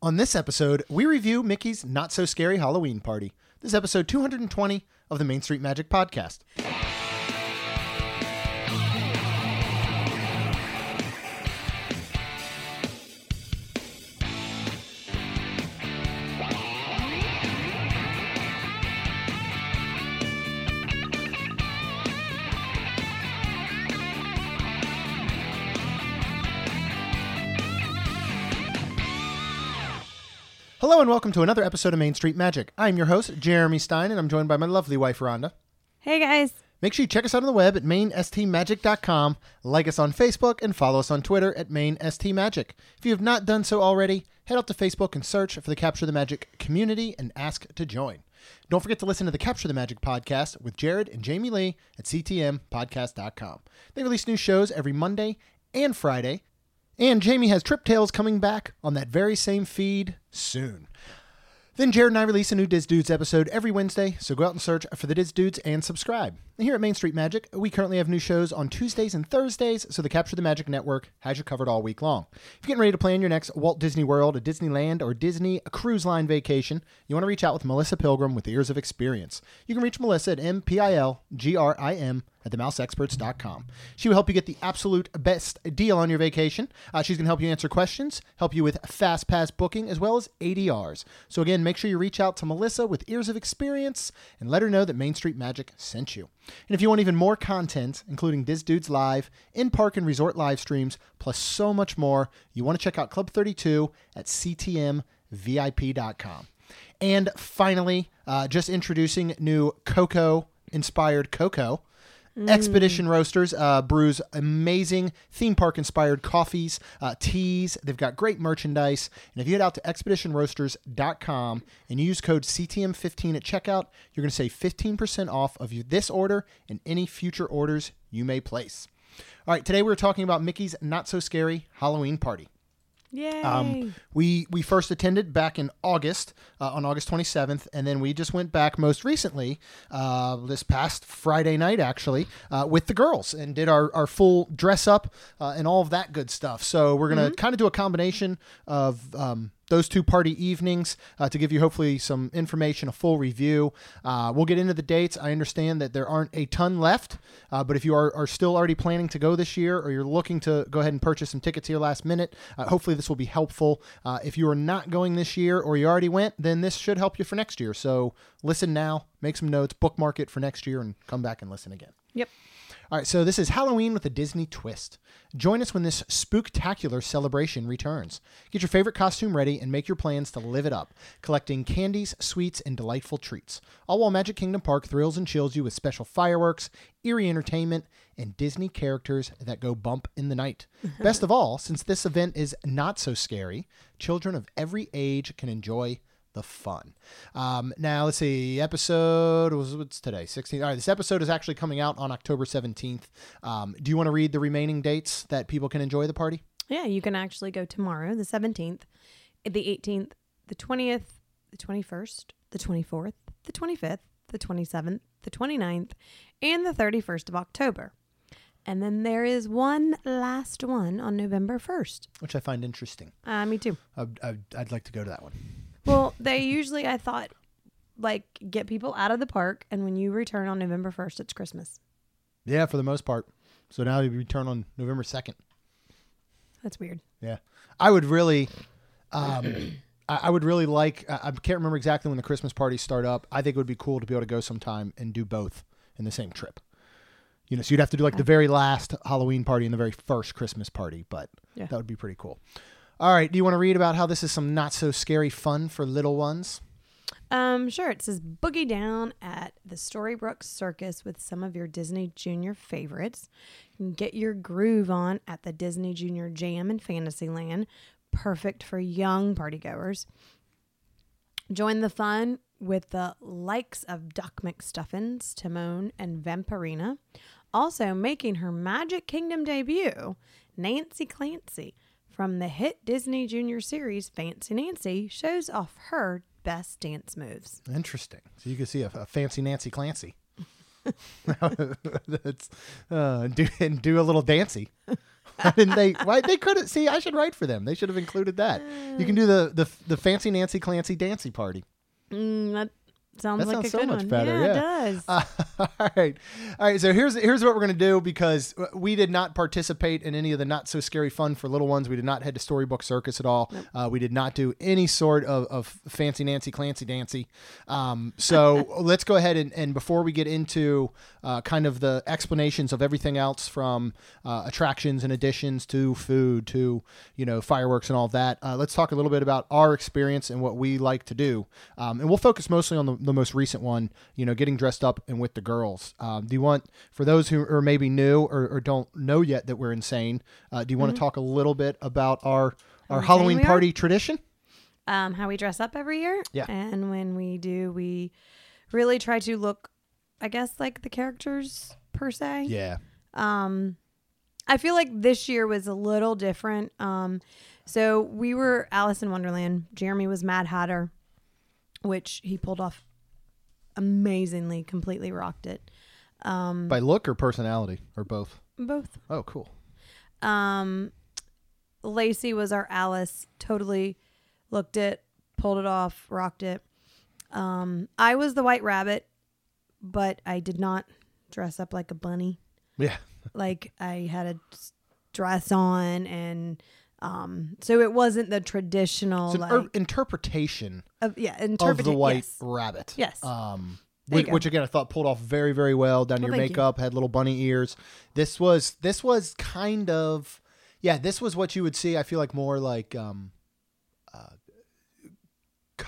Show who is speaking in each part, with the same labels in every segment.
Speaker 1: On this episode, we review Mickey's Not So Scary Halloween Party. This is episode 220 of the Main Street Magic Podcast. Hello and welcome to another episode of Main Street Magic. I'm your host, Jeremy Stein, and I'm joined by my lovely wife, Rhonda.
Speaker 2: Hey guys.
Speaker 1: Make sure you check us out on the web at mainstmagic.com, like us on Facebook, and follow us on Twitter at mainstmagic. If you have not done so already, head out to Facebook and search for the Capture the Magic community and ask to join. Don't forget to listen to the Capture the Magic podcast with Jared and Jamie Lee at ctmpodcast.com. They release new shows every Monday and Friday, and Jamie has Trip Tales coming back on that very same feed soon. Then Jared and I release a new Diz Dudes episode every Wednesday, so go out and search for the Diz Dudes and subscribe. Here at Main Street Magic, we currently have new shows on Tuesdays and Thursdays, so the Capture the Magic Network has you covered all week long. If you're getting ready to plan your next Walt Disney World, a Disneyland, or Disney cruise line vacation, you want to reach out with Melissa Pilgrim with Ears of Experience. You can reach Melissa at M-P-I-L-G-R-I-M at themouseexperts.com. She will help you get the absolute best deal on your vacation. Uh, she's going to help you answer questions, help you with fast pass booking, as well as ADRs. So again, make sure you reach out to Melissa with Ears of Experience and let her know that Main Street Magic sent you. And if you want even more content, including Diz Dudes Live, in park and resort live streams, plus so much more, you want to check out Club 32 at ctmvip.com. And finally, uh, just introducing new Cocoa inspired Expedition Roasters uh, brews amazing theme park inspired coffees, uh, teas. They've got great merchandise. And if you head out to expeditionroasters.com and you use code CTM15 at checkout, you're going to save 15% off of this order and any future orders you may place. All right, today we're talking about Mickey's Not So Scary Halloween Party.
Speaker 2: Yay.
Speaker 1: Um, we we first attended back in August uh, on August 27th, and then we just went back most recently uh, this past Friday night actually uh, with the girls and did our, our full dress up uh, and all of that good stuff. So we're gonna kind of do a combination of um, those two party evenings uh, to give you hopefully some information, a full review. Uh, we'll get into the dates. I understand that there aren't a ton left, uh, but if you are, are still already planning to go this year or you're looking to go ahead and purchase some tickets here last minute, uh, hopefully this will be helpful. Uh, if you are not going this year or you already went, then this should help you for next year. So listen now, make some notes, bookmark it for next year, and come back and listen again.
Speaker 2: Yep.
Speaker 1: All right, so this is Halloween with a Disney twist. Join us when this spooktacular celebration returns. Get your favorite costume ready and make your plans to live it up, collecting candies, sweets, and delightful treats. All while Magic Kingdom Park thrills and chills you with special fireworks, eerie entertainment, and Disney characters that go bump in the night. Best of all, since this event is not so scary, children of every age can enjoy the fun. Um, now let's see. Episode was what's today? 16th. All right, this episode is actually coming out on October 17th. Um, do you want to read the remaining dates that people can enjoy the party?
Speaker 2: Yeah, you can actually go tomorrow, the 17th, the 18th, the 20th, the 21st, the 24th, the 25th, the 27th, the 29th, and the 31st of October. And then there is one last one on November 1st.
Speaker 1: Which I find interesting.
Speaker 2: Uh, me too.
Speaker 1: I'd, I'd, I'd like to go to that one.
Speaker 2: Well, they usually, I thought, like get people out of the park, and when you return on November 1st, it's Christmas.
Speaker 1: Yeah, for the most part. So now you return on November 2nd.
Speaker 2: That's weird.
Speaker 1: Yeah, I would really, um, I, I would really like. I, I can't remember exactly when the Christmas parties start up. I think it would be cool to be able to go sometime and do both in the same trip. You know, so you'd have to do like the very last Halloween party and the very first Christmas party, but
Speaker 2: Yeah.
Speaker 1: that would be pretty cool. All right, do you want to read about how this is some not so scary fun for little ones?
Speaker 2: Um, sure. It says boogie down at the Storybook Circus with some of your Disney Junior favorites. You can get your groove on at the Disney Junior Jam in Fantasyland. Perfect for young partygoers. Join the fun with the likes of Doc McStuffins, Timon, and Vampirina. Also making her Magic Kingdom debut, Nancy Clancy from the hit Disney Junior series Fancy Nancy shows off her best dance moves.
Speaker 1: Interesting. So you can see a, a fancy Nancy Clancy. That's uh, do and do a little dancy. Why didn't they? Why they couldn't see? I should write for them. They should have included that. You can do the the the fancy Nancy Clancy dancy party.
Speaker 2: Mm, that sounds
Speaker 1: That
Speaker 2: like
Speaker 1: sounds
Speaker 2: a
Speaker 1: so
Speaker 2: good
Speaker 1: much
Speaker 2: one.
Speaker 1: better,
Speaker 2: Yeah,
Speaker 1: yeah.
Speaker 2: it does.
Speaker 1: Uh, all right, all right. So here's here's what we're gonna do because we did not participate in any of the not so scary fun for little ones. We did not head to Storybook Circus at all. Uh, we did not do any sort of, of fancy Nancy Clancy dancy. Um, so let's go ahead and, and before we get into uh, kind of the explanations of everything else from uh, attractions and additions to food to you know fireworks and all that, uh, let's talk a little bit about our experience and what we like to do. Um, and we'll focus mostly on the, the most recent one, you know, getting dressed up and with the girls. Um, do you want, for those who are maybe new or, or don't know yet that we're insane, uh, do you want to talk a little bit about our our Halloween party tradition?
Speaker 2: um, how we dress up every year.
Speaker 1: Yeah.
Speaker 2: And when we do, we really try to look, I guess, like the characters per se.
Speaker 1: Yeah.
Speaker 2: Um, I feel like this year was a little different. Um, so we were Alice in Wonderland. Jeremy was Mad Hatter, which he pulled off amazingly, completely rocked it. Um,
Speaker 1: By look or personality or both?
Speaker 2: both.
Speaker 1: Oh, cool.
Speaker 2: Um, Lacey was our Alice. Totally looked it, pulled it off, rocked it. Um, I was the White Rabbit, but I did not dress up like a bunny.
Speaker 1: Yeah.
Speaker 2: Like I had a dress on, and um, so it wasn't the traditional
Speaker 1: an
Speaker 2: like
Speaker 1: er- interpretation
Speaker 2: of, yeah
Speaker 1: of the white
Speaker 2: yes.
Speaker 1: rabbit.
Speaker 2: Yes.
Speaker 1: Um, which, which again I thought pulled off very very well down
Speaker 2: Well,
Speaker 1: your
Speaker 2: thank you.
Speaker 1: makeup. Had little bunny ears. This was this was kind of yeah. This was what you would see. I feel like more like um,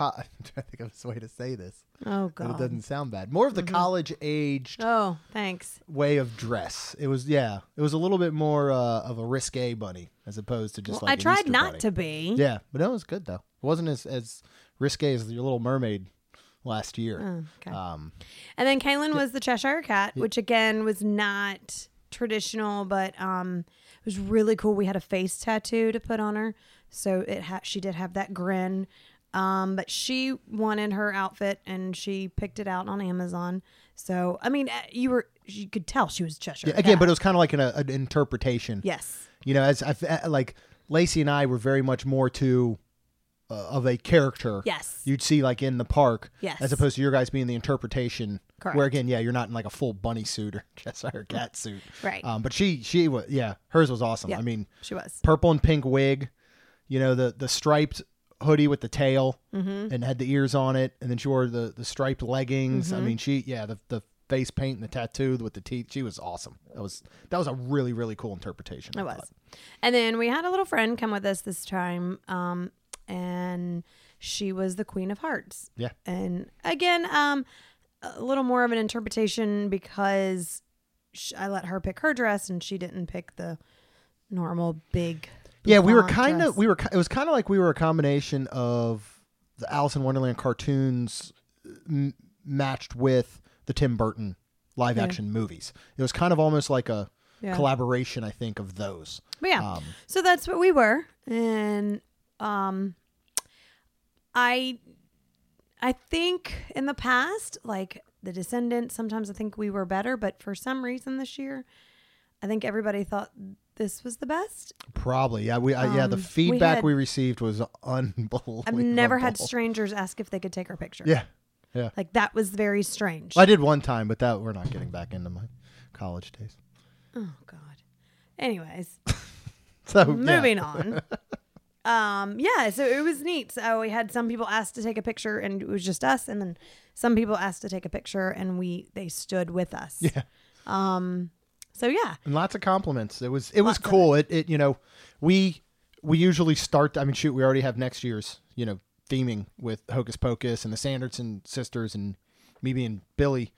Speaker 1: co- I'm trying to think of a way to say this.
Speaker 2: Oh god. Mm-hmm.
Speaker 1: it doesn't sound bad. More of the college aged
Speaker 2: Oh, thanks.
Speaker 1: way of dress. It was yeah. It was a little bit more uh, of a risque bunny as opposed to just
Speaker 2: Well,
Speaker 1: like
Speaker 2: I tried
Speaker 1: Easter
Speaker 2: not
Speaker 1: bunny.
Speaker 2: to be.
Speaker 1: Yeah, but that was good though. It wasn't as as risque as your Little Mermaid last year.
Speaker 2: Oh, okay.
Speaker 1: Um,
Speaker 2: And then Kaylin was the Cheshire Cat, which again was not traditional, but um, it was really cool. We had a face tattoo to put on her, so it ha- she did have that grin. Um, but she wanted her outfit, and she picked it out on Amazon. So I mean, uh, you were you could tell she was Cheshire.
Speaker 1: yeah, again,
Speaker 2: Cat.
Speaker 1: but it was kind of like an, uh, an interpretation.
Speaker 2: yes,
Speaker 1: You know, as I f- like Lacey and I were very much more to uh, of a character.
Speaker 2: yes,
Speaker 1: You'd see like in the park,
Speaker 2: Yes.
Speaker 1: as opposed to your guys being the interpretation.
Speaker 2: Correct.
Speaker 1: Where again, yeah, you're not in like a full bunny suit or Cheshire cat suit.
Speaker 2: right.
Speaker 1: Um, but she, she was, yeah, hers was awesome.
Speaker 2: Yeah.
Speaker 1: I mean,
Speaker 2: she was.
Speaker 1: purple and pink wig, you know, the the striped hoodie with the tail
Speaker 2: Mm-hmm.
Speaker 1: and had the ears on it, and then she wore the the striped leggings. I
Speaker 2: Mhm.
Speaker 1: mean, she, yeah, the the face paint and the tattoo with the teeth. She was awesome. That was that was a really really cool interpretation. I
Speaker 2: It was.
Speaker 1: thought.
Speaker 2: And then we had a little friend come with us this time, um, and she was the Queen of Hearts.
Speaker 1: Yeah.
Speaker 2: And again, um, a little more of an interpretation because sh- I let her pick her dress and she didn't pick the normal big.
Speaker 1: Yeah, we were kind of we were. It was kind of like we were a combination of the Alice in Wonderland cartoons m- matched with the Tim Burton live
Speaker 2: Yeah.
Speaker 1: action movies. It was kind of almost like a
Speaker 2: Yeah.
Speaker 1: collaboration, I think, of those.
Speaker 2: But yeah,
Speaker 1: Um,
Speaker 2: so that's what we were, and um, I, I think in the past, like the Descendants, sometimes I think we were better, but for some reason this year, I think everybody thought this was the best.
Speaker 1: probably, yeah. We uh, yeah. The
Speaker 2: Um, we
Speaker 1: feedback
Speaker 2: had-
Speaker 1: we received was unbelievable.
Speaker 2: I've never had strangers ask if they could take our picture.
Speaker 1: Yeah, yeah.
Speaker 2: like that was very strange.
Speaker 1: I did one time, but that we're not getting back into my college days.
Speaker 2: oh God. Anyways,
Speaker 1: So yeah.
Speaker 2: moving on. Um, yeah, so it was neat. So we had some people asked to take a picture and it was just us, and then some people asked to take a picture and we they stood with us.
Speaker 1: Yeah.
Speaker 2: Um so yeah.
Speaker 1: and lots of compliments. It was it was
Speaker 2: Lots of
Speaker 1: cool. It. it you know we we usually start. I mean, shoot, we already have next year's you know theming with Hocus Pocus and the Sanderson sisters and me being Billy.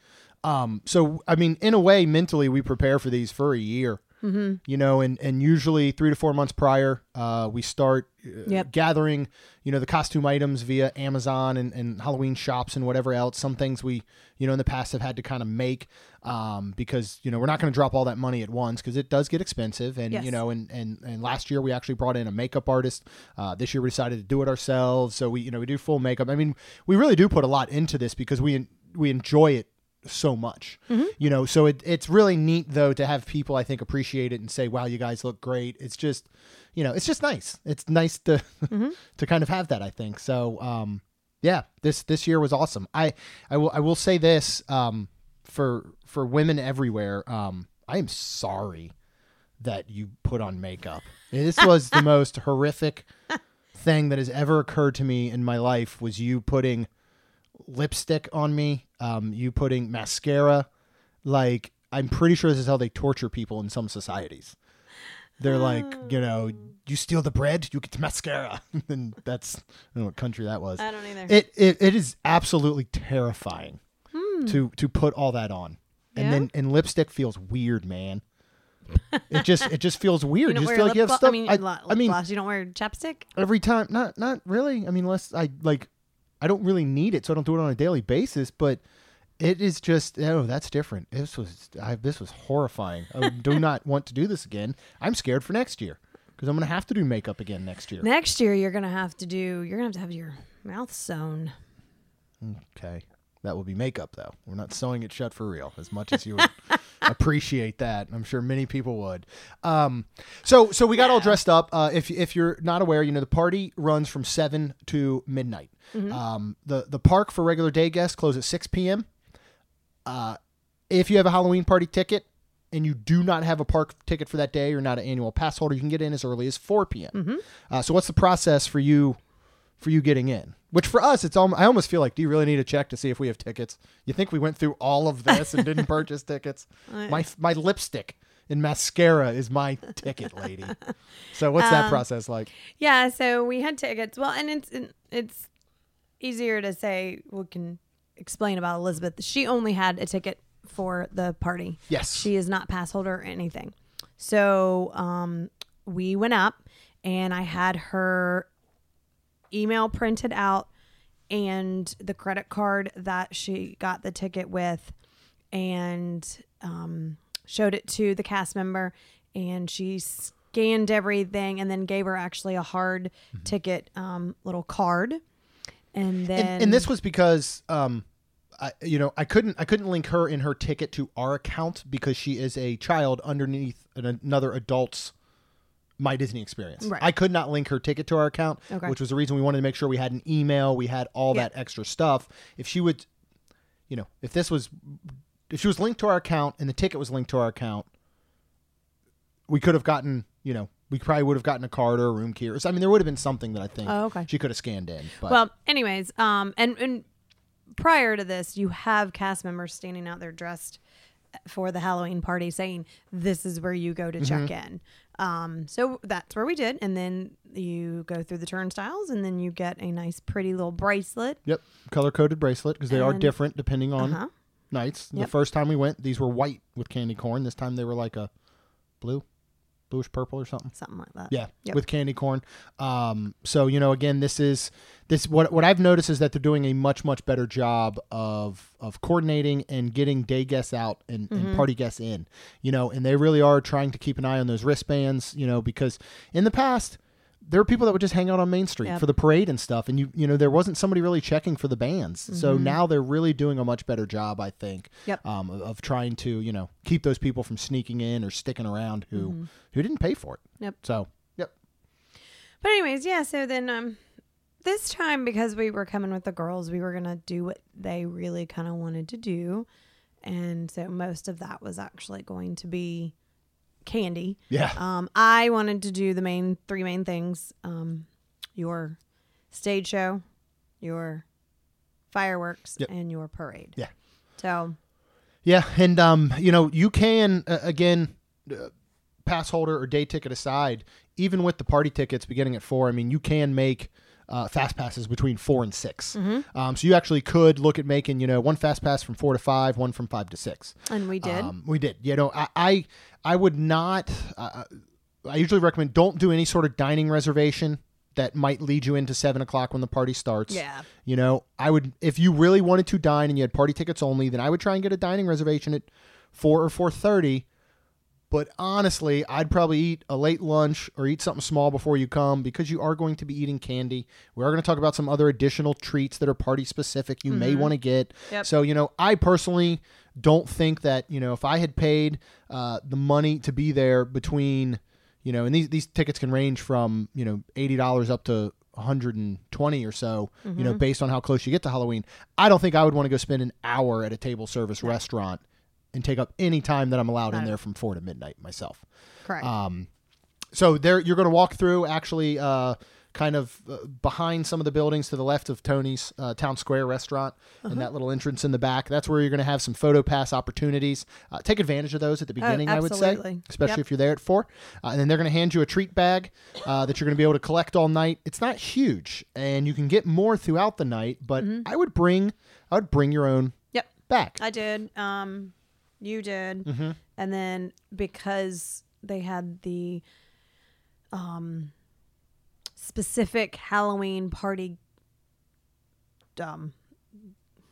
Speaker 1: Um, so I mean, in a way, mentally we prepare for these for a year.
Speaker 2: Mm-hmm.
Speaker 1: You know, and and usually three to four months prior, uh, we start uh,
Speaker 2: Yep.
Speaker 1: gathering, you know, the costume items via Amazon and, and Halloween shops and whatever else. Some things we, you know, in the past have had to kind of make um, because you know we're not going to drop all that money at once because it does get expensive. And
Speaker 2: Yes.
Speaker 1: you know, and, and and last year we actually brought in a makeup artist. Uh, this year we decided to do it ourselves. So we, you know, we do full makeup. I mean, we really do put a lot into this because we we enjoy it so much. You know, so it, it's really neat though to have people I think appreciate it and say, "Wow, you guys look great." It's just, you know, it's just nice. It's nice to to kind of have that. I think so. Um, yeah, this this year was awesome. I I will I will say this um, for for women everywhere. Um, I am sorry that you put on makeup. This was the most horrific thing that has ever occurred to me in my life. Was you putting lipstick on me? Um, you putting mascara? Like I'm pretty sure this is how they torture people in some societies. They're like, you know, you steal the bread, you get the mascara, and that's I don't know what country that was.
Speaker 2: I don't either.
Speaker 1: It it, it is absolutely terrifying to to put all that on, and
Speaker 2: Hmm. Yeah?
Speaker 1: then and lipstick feels weird, man. it just it just feels weird.
Speaker 2: you
Speaker 1: You, just feel like you have stuff.
Speaker 2: I mean,
Speaker 1: I,
Speaker 2: lip
Speaker 1: I mean,
Speaker 2: gloss. You don't wear chapstick.
Speaker 1: every time, not not really. I mean, unless I like, I don't really need it, so I don't do it on a daily basis. But it is just oh, that's different. This was I, this was horrifying. I do not want to do this again. I'm scared for next year because I'm going to have to do makeup again next year.
Speaker 2: Next year, you're gonna have to do. You're gonna have to have your mouth sewn.
Speaker 1: Okay. That will be makeup, though. We're not sewing it shut for real, as much as you would appreciate that. I'm sure many people would. Um, so, so we got all dressed up. Uh, if if you're not aware, you know the party runs from seven to midnight. Um, the the park for regular day guests closes at six p.m. Uh, if you have a Halloween party ticket and you do not have a park ticket for that day, you're not an annual pass holder. You can get in as early as four p.m. Uh, so, what's the process for you? For you getting in. Which for us, it's almost, I almost feel like, do you really need a check to see if we have tickets? You think we went through all of this and didn't purchase tickets? My my lipstick and mascara is my ticket, lady. So what's that process like?
Speaker 2: Yeah, so we had tickets. Well, and it's it's easier to say. We can explain about Elizabeth. She only had a ticket for the party.
Speaker 1: Yes.
Speaker 2: she is not pass holder or anything. So um, we went up, and I had her email printed out and the credit card that she got the ticket with, and um, showed it to the cast member, and she scanned everything, and then gave her actually a hard ticket um, little card, and then
Speaker 1: and, and this was because um I, you know I couldn't I couldn't link her in her ticket to our account because she is a child underneath an, another adult's my Disney experience.
Speaker 2: Right.
Speaker 1: I could not link her ticket to our account,
Speaker 2: Okay.
Speaker 1: which was the reason we wanted to make sure we had an email, we had all
Speaker 2: Yeah.
Speaker 1: that extra stuff. If she would, you know, if this was, if she was linked to our account and the ticket was linked to our account, we could have gotten, you know, we probably would have gotten a card or a room key or. I mean, there would have been something that I think
Speaker 2: Oh, okay.
Speaker 1: she could have scanned in. But
Speaker 2: Well, anyways, um, and and prior to this, you have cast members standing out there dressed for the Halloween party, saying this is where you go to check in. Um, so that's where we did, and then you go through the turnstiles, and then you get a nice, pretty little bracelet.
Speaker 1: Yep, color coded bracelet because they are different depending on
Speaker 2: Uh-huh.
Speaker 1: nights. The
Speaker 2: Yep.
Speaker 1: first time we went, these were white with candy corn. This time they were like a blue, bluish purple or something.
Speaker 2: Something like that.
Speaker 1: Yeah,
Speaker 2: Yep.
Speaker 1: with candy corn. Um, so you know, again, this is this what what I've noticed is that they're doing a much much better job of of coordinating and getting day guests out and,
Speaker 2: Mm-hmm.
Speaker 1: and party guests in. You know, and they really are trying to keep an eye on those wristbands. You know, because in the past. There were people that would just hang out on Main Street
Speaker 2: Yep.
Speaker 1: for the parade and stuff, and you you know there wasn't somebody really checking for the bands. So now they're really doing a much better job, I think,
Speaker 2: Mm-hmm. Yep.
Speaker 1: um, of, of trying to you know keep those people from sneaking in or sticking around who
Speaker 2: Mm-hmm.
Speaker 1: who didn't pay for it.
Speaker 2: Yep.
Speaker 1: So yep.
Speaker 2: But anyways, yeah. So then, um, this time because we were coming with the girls, we were gonna do what they really kind of wanted to do, and so most of that was actually going to be candy.
Speaker 1: Yeah.
Speaker 2: Um, I wanted to do the main three main things: um, your stage show, your fireworks,
Speaker 1: Yep.
Speaker 2: and your parade.
Speaker 1: Yeah.
Speaker 2: So
Speaker 1: Yeah, and um, you know, you can uh, again, uh, pass holder or day ticket aside, even with the party tickets beginning at four. I mean, you can make uh, fast passes between four and 6 Um, so you actually could look at making, you know, one fast pass from four to five, one from five to six.
Speaker 2: and we did.
Speaker 1: Um, we did. You know, I I, I would not. Uh, I usually recommend don't do any sort of dining reservation that might lead you into seven o'clock when the party starts.
Speaker 2: Yeah.
Speaker 1: You know, I would if you really wanted to dine and you had party tickets only, then I would try and get a dining reservation at four or four thirty. But honestly, I'd probably eat a late lunch or eat something small before you come because you are going to be eating candy. We are going to talk about some other additional treats that are party specific you may want to get.
Speaker 2: Yep.
Speaker 1: So, you know, I personally don't think that, you know, if I had paid uh, the money to be there between, you know, and these, these tickets can range from, you know, $80 up to 120 or so, you know, based on how close you get to Halloween. I don't think I would want to go spend an hour at a table service restaurant and take up any time that I'm allowed in there from 4 to midnight myself.
Speaker 2: Correct.
Speaker 1: Um, so there, you're going to walk through actually, uh, kind of uh, behind some of the buildings to the left of Tony's uh, Town Square restaurant and that little entrance in the back. That's where you're going to have some photo pass opportunities. Uh, take advantage of those at the beginning, I would say, especially
Speaker 2: Yep.
Speaker 1: if you're there at four. Uh, and then they're going to hand you a treat bag uh, that you're going to be able to collect all night. It's not huge, and you can get more throughout the night. But I would bring, I would bring your own
Speaker 2: yep.
Speaker 1: Back.
Speaker 2: I did. Um, you did. And then because they had the um specific Halloween party um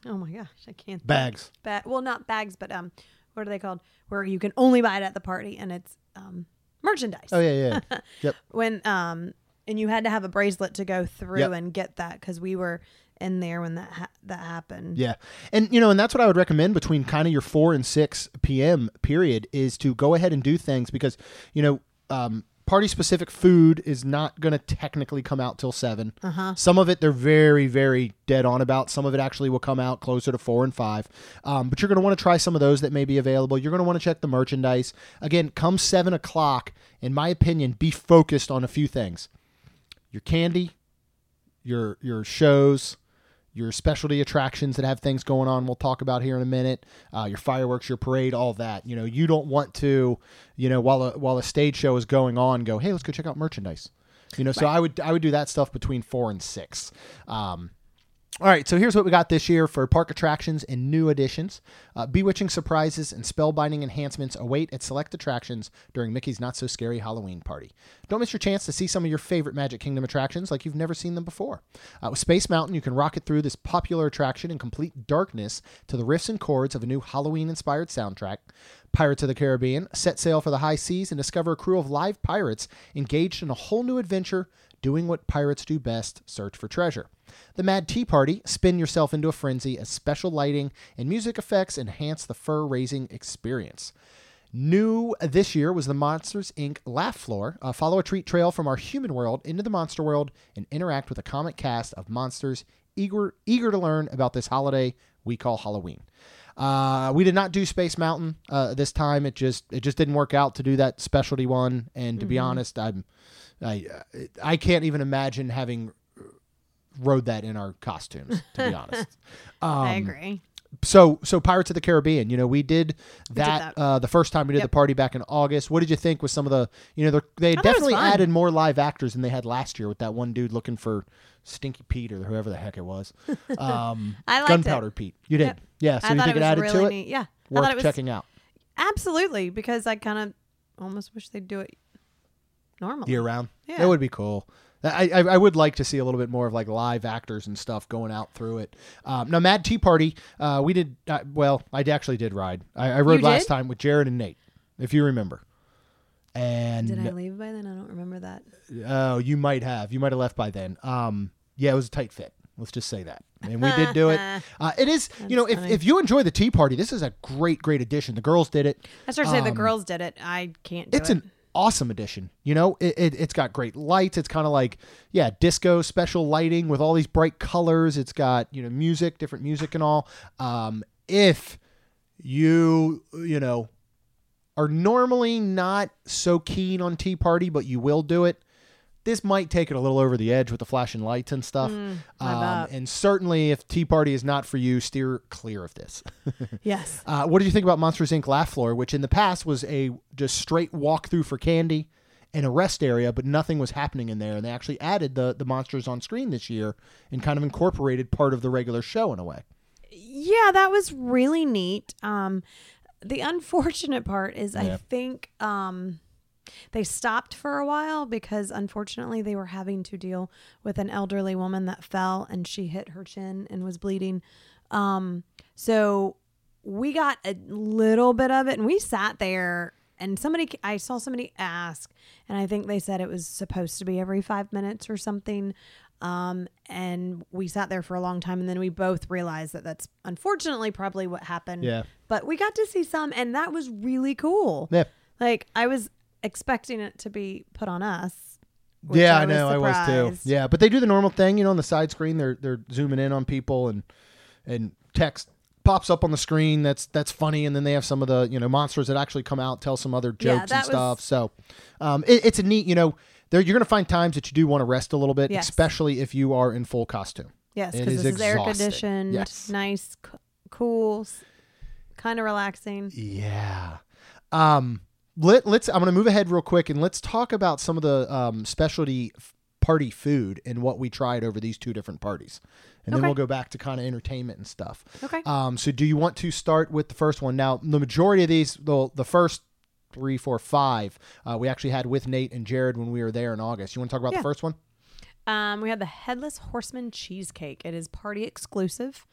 Speaker 2: oh my gosh, I can't.
Speaker 1: Bags.
Speaker 2: Ba- well, not bags, but um what are they called? Where you can only buy it at the party and it's um merchandise.
Speaker 1: Oh yeah, yeah. yep.
Speaker 2: When um and you had to have a bracelet to go through
Speaker 1: Yep.
Speaker 2: and get that cuz we were in there when that ha- that happened.
Speaker 1: Yeah. And, you know, and that's what I would recommend between kind of your 4 and 6 p.m. period is to go ahead and do things because, you know, um, party specific food is not going to technically come out till 7.
Speaker 2: Uh-huh.
Speaker 1: Some of it they're very, very dead on about. Some of it actually will come out closer to 4 and 5. Um, but you're going to want to try some of those that may be available. You're going to want to check the merchandise. Again, come 7 o'clock, in my opinion, be focused on a few things your candy, your your shows, your specialty attractions that have things going on. We'll talk about here in a minute. Uh, your fireworks, your parade, all that. You know, you don't want to, you know, while a while a stage show is going on, go, hey, let's go check out merchandise. You know, so I would I would do that stuff between four and six. Um, all right, so here's what we got this year for park attractions and new additions. Uh, bewitching surprises and spellbinding enhancements await at select attractions during Mickey's Not So Scary Halloween Party. Don't miss your chance to see some of your favorite Magic Kingdom attractions like you've never seen them before. Uh, with Space Mountain, you can rocket through this popular attraction in complete darkness to the riffs and chords of a new Halloween inspired soundtrack. Pirates of the Caribbean, set sail for the high seas and discover a crew of live pirates engaged in a whole new adventure doing what pirates do best search for treasure. The Mad Tea Party, spin yourself into a frenzy as special lighting and music effects enhance the fur raising experience. New this year was the Monsters Inc. Laugh Floor. Uh, follow a treat trail from our human world into the monster world and interact with a comic cast of monsters eager eager to learn about this holiday we call Halloween. Uh, we did not do Space Mountain uh, this time. It just it just didn't work out to do that specialty one. And to be honest, I'm I I can't even imagine having rode that in our costumes. To be honest.
Speaker 2: I
Speaker 1: Um,
Speaker 2: agree.
Speaker 1: so so Pirates of the Caribbean, you know, we did that,
Speaker 2: that.
Speaker 1: Uh, the first time we did
Speaker 2: Yep.
Speaker 1: the party back in August. What did you think with some of the you know they
Speaker 2: I thought it was
Speaker 1: definitely added more live actors than they had last year with that one dude looking for Stinky Pete or whoever the heck it was. Um,
Speaker 2: I liked
Speaker 1: Gunpowder
Speaker 2: it.
Speaker 1: Pete. You did.
Speaker 2: Yep.
Speaker 1: Yeah, so
Speaker 2: I
Speaker 1: you think
Speaker 2: it
Speaker 1: it, added
Speaker 2: really
Speaker 1: to it?
Speaker 2: neat. Yeah, I
Speaker 1: Worth
Speaker 2: thought it was
Speaker 1: checking out
Speaker 2: absolutely because I kind of almost wish they'd do it normally.
Speaker 1: year round.
Speaker 2: Yeah.
Speaker 1: That would be cool. I, I I would like to see a little bit more of like live actors and stuff going out through it. Um, now, Mad Tea Party, uh, we did uh, well. I actually did ride. I, I rode
Speaker 2: You
Speaker 1: last
Speaker 2: did?
Speaker 1: time with Jared and Nate, if you remember. And
Speaker 2: Did I leave by then? I don't remember that.
Speaker 1: Oh, you might have. You might have left by then. Um, yeah, it was a tight fit. Let's just say that. And we did do it. Uh, it is, you know, if,
Speaker 2: funny.
Speaker 1: if you enjoy the tea party, this is a great, great addition. The girls did it.
Speaker 2: I started to say the
Speaker 1: Um,
Speaker 2: girls did it. I can't do
Speaker 1: It's
Speaker 2: it.
Speaker 1: an awesome addition. You know, it, it, it's got great lights. It's kind of like, yeah, disco special lighting with all these bright colors. It's got, you know, music, different music and all. Um, if you, you know, are normally not so keen on Tea Party, but you will do it. This might take it a little over the edge with the flashing lights and stuff.
Speaker 2: I
Speaker 1: um, and certainly, if Tea Party is not for you, steer clear of this.
Speaker 2: yes.
Speaker 1: Uh, what did you think about Monsters Inc. Laugh Floor, which in the past was a just straight walkthrough for candy and a rest area, but nothing was happening in there. And they actually added the the monsters on screen this year and kind of incorporated part of the regular show in a way.
Speaker 2: Yeah, that was really neat. Um, the unfortunate part is
Speaker 1: Yeah.
Speaker 2: I think um, they stopped for a while because unfortunately they were having to deal with an elderly woman that fell and she hit her chin and was bleeding. Um, so we got a little bit of it and we sat there and somebody I saw somebody ask, and I think they said it was supposed to be every five minutes or something. Um, and we sat there for a long time, and then we both realized that that's unfortunately probably what happened.
Speaker 1: Yeah.
Speaker 2: But we got to see some, and that was really cool.
Speaker 1: Yeah.
Speaker 2: Like I was expecting it to be put on us.
Speaker 1: Yeah, I
Speaker 2: was
Speaker 1: know. I was too. Yeah, but they do the normal thing, you know, on the side screen. They're they're zooming in on people and and text pops up on the screen. That's that's funny, and then they have some of the you know monsters that actually come out, tell some other jokes
Speaker 2: that
Speaker 1: and stuff.
Speaker 2: was-
Speaker 1: So, um, it, it's a neat, you know, there you're gonna find times that you do want to rest a little bit,
Speaker 2: Yes.
Speaker 1: especially if you are in full costume.
Speaker 2: Yes, because
Speaker 1: is
Speaker 2: this is air conditioned,
Speaker 1: Yes.
Speaker 2: nice, c- cool, kind of relaxing.
Speaker 1: Yeah. Um. Let, let's. I'm going to move ahead real quick and let's talk about some of the um, specialty f- party food and what we tried over these two different parties, and then
Speaker 2: Okay.
Speaker 1: we'll go back to kind of entertainment and stuff.
Speaker 2: Okay.
Speaker 1: Um. So, do you want to start with the first one? Now, the majority of these, the the first three, four, five, uh, we actually had with Nate and Jared when we were there in August. You want to talk about
Speaker 2: Yeah.
Speaker 1: the first one?
Speaker 2: Um, we had the Headless Horseman cheesecake. It is party exclusive,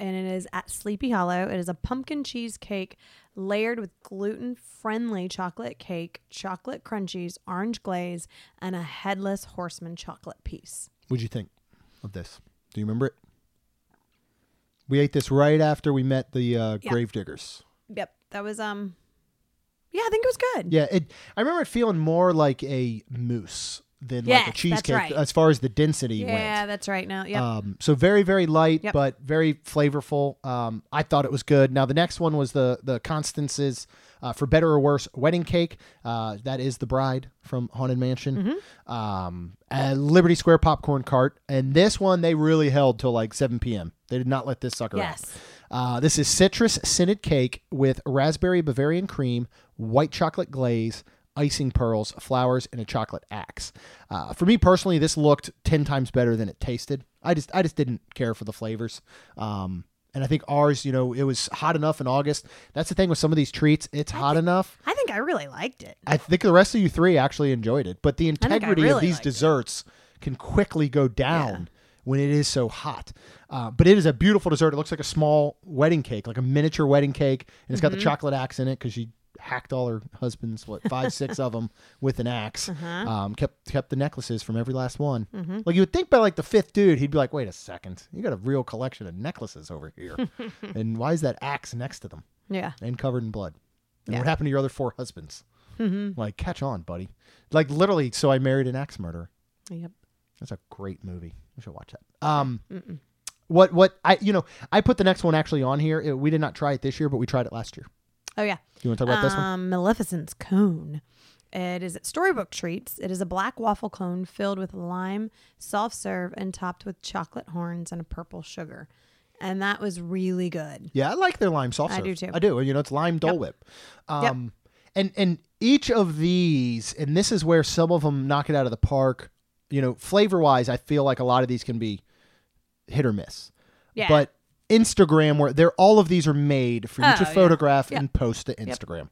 Speaker 2: and it is at Sleepy Hollow. It is a pumpkin cheesecake layered with gluten-friendly chocolate cake, chocolate crunchies, orange glaze, and a Headless Horseman chocolate piece.
Speaker 1: What'd you think of this? Do you remember it? We ate this right after we met the uh,
Speaker 2: Yeah.
Speaker 1: Gravediggers.
Speaker 2: Yep, that was um, yeah, I think it was good.
Speaker 1: Yeah, it. I remember it feeling more like a mousse than
Speaker 2: Yes,
Speaker 1: like a cheesecake
Speaker 2: right.
Speaker 1: as far as the density
Speaker 2: Yeah,
Speaker 1: went.
Speaker 2: that's right. Now, yep.
Speaker 1: Um, so very very light,
Speaker 2: Yep.
Speaker 1: but very flavorful. Um, I thought it was good. Now the next one was the the Constance's uh, for better or worse wedding cake. Uh, that is the bride from Haunted Mansion.
Speaker 2: Mm-hmm.
Speaker 1: Um, a Liberty Square popcorn cart, and this one they really held till like 7 p.m. They did not let this sucker out. Uh, this is citrus scented cake with raspberry Bavarian cream, white chocolate glaze, icing pearls, flowers, and a chocolate axe. Uh, for me personally, this looked ten times better than it tasted. I just I just didn't care for the flavors. Um, and I think ours, you know, it was hot enough in August. That's the thing with some of these treats; it's hot enough.
Speaker 2: I think I really liked it.
Speaker 1: I think the rest of you three actually enjoyed it, but the
Speaker 2: I
Speaker 1: integrity of these
Speaker 2: liked it.
Speaker 1: desserts can quickly go down when it is so hot. Uh, but it is a beautiful dessert. It looks like a small wedding cake, like a miniature wedding cake, and it's got
Speaker 2: Mm-hmm.
Speaker 1: the chocolate axe in it because she hacked all her husbands, what five, six of them with an ax
Speaker 2: Uh-huh.
Speaker 1: Um, kept kept the necklaces from every last one.
Speaker 2: Mm-hmm.
Speaker 1: Like you would think by like the fifth dude, he'd be like, "Wait a second, you got a real collection of necklaces over here, and why is that axe next to them?"
Speaker 2: Yeah.
Speaker 1: and covered in blood. And
Speaker 2: Yeah.
Speaker 1: what happened to your other four husbands?
Speaker 2: Mm-hmm.
Speaker 1: Like, catch on, buddy. Like, literally, so I married an axe murderer.
Speaker 2: Yep.
Speaker 1: That's a great movie. You should watch that. Um, what, what, I, you know, I put the next one actually on here. It- we did not try it this year, but we tried it last year.
Speaker 2: Oh yeah.
Speaker 1: You want to talk about this one?
Speaker 2: Um, Maleficent's cone. It is at Storybook Treats. It is a black waffle cone filled with lime, soft serve, and topped with chocolate horns and a purple sugar. And that was really good.
Speaker 1: Yeah, I like their lime soft serve.
Speaker 2: I do too.
Speaker 1: I do. You know, it's lime Dole Whip. Um, and and each of these, and this is where some of them knock it out of the park. You know, flavor wise, I feel like a lot of these can be hit or miss.
Speaker 2: Yeah.
Speaker 1: But Instagram, where they're all of these are made for you
Speaker 2: Oh,
Speaker 1: to
Speaker 2: yeah.
Speaker 1: photograph
Speaker 2: Yep.
Speaker 1: and post to Instagram.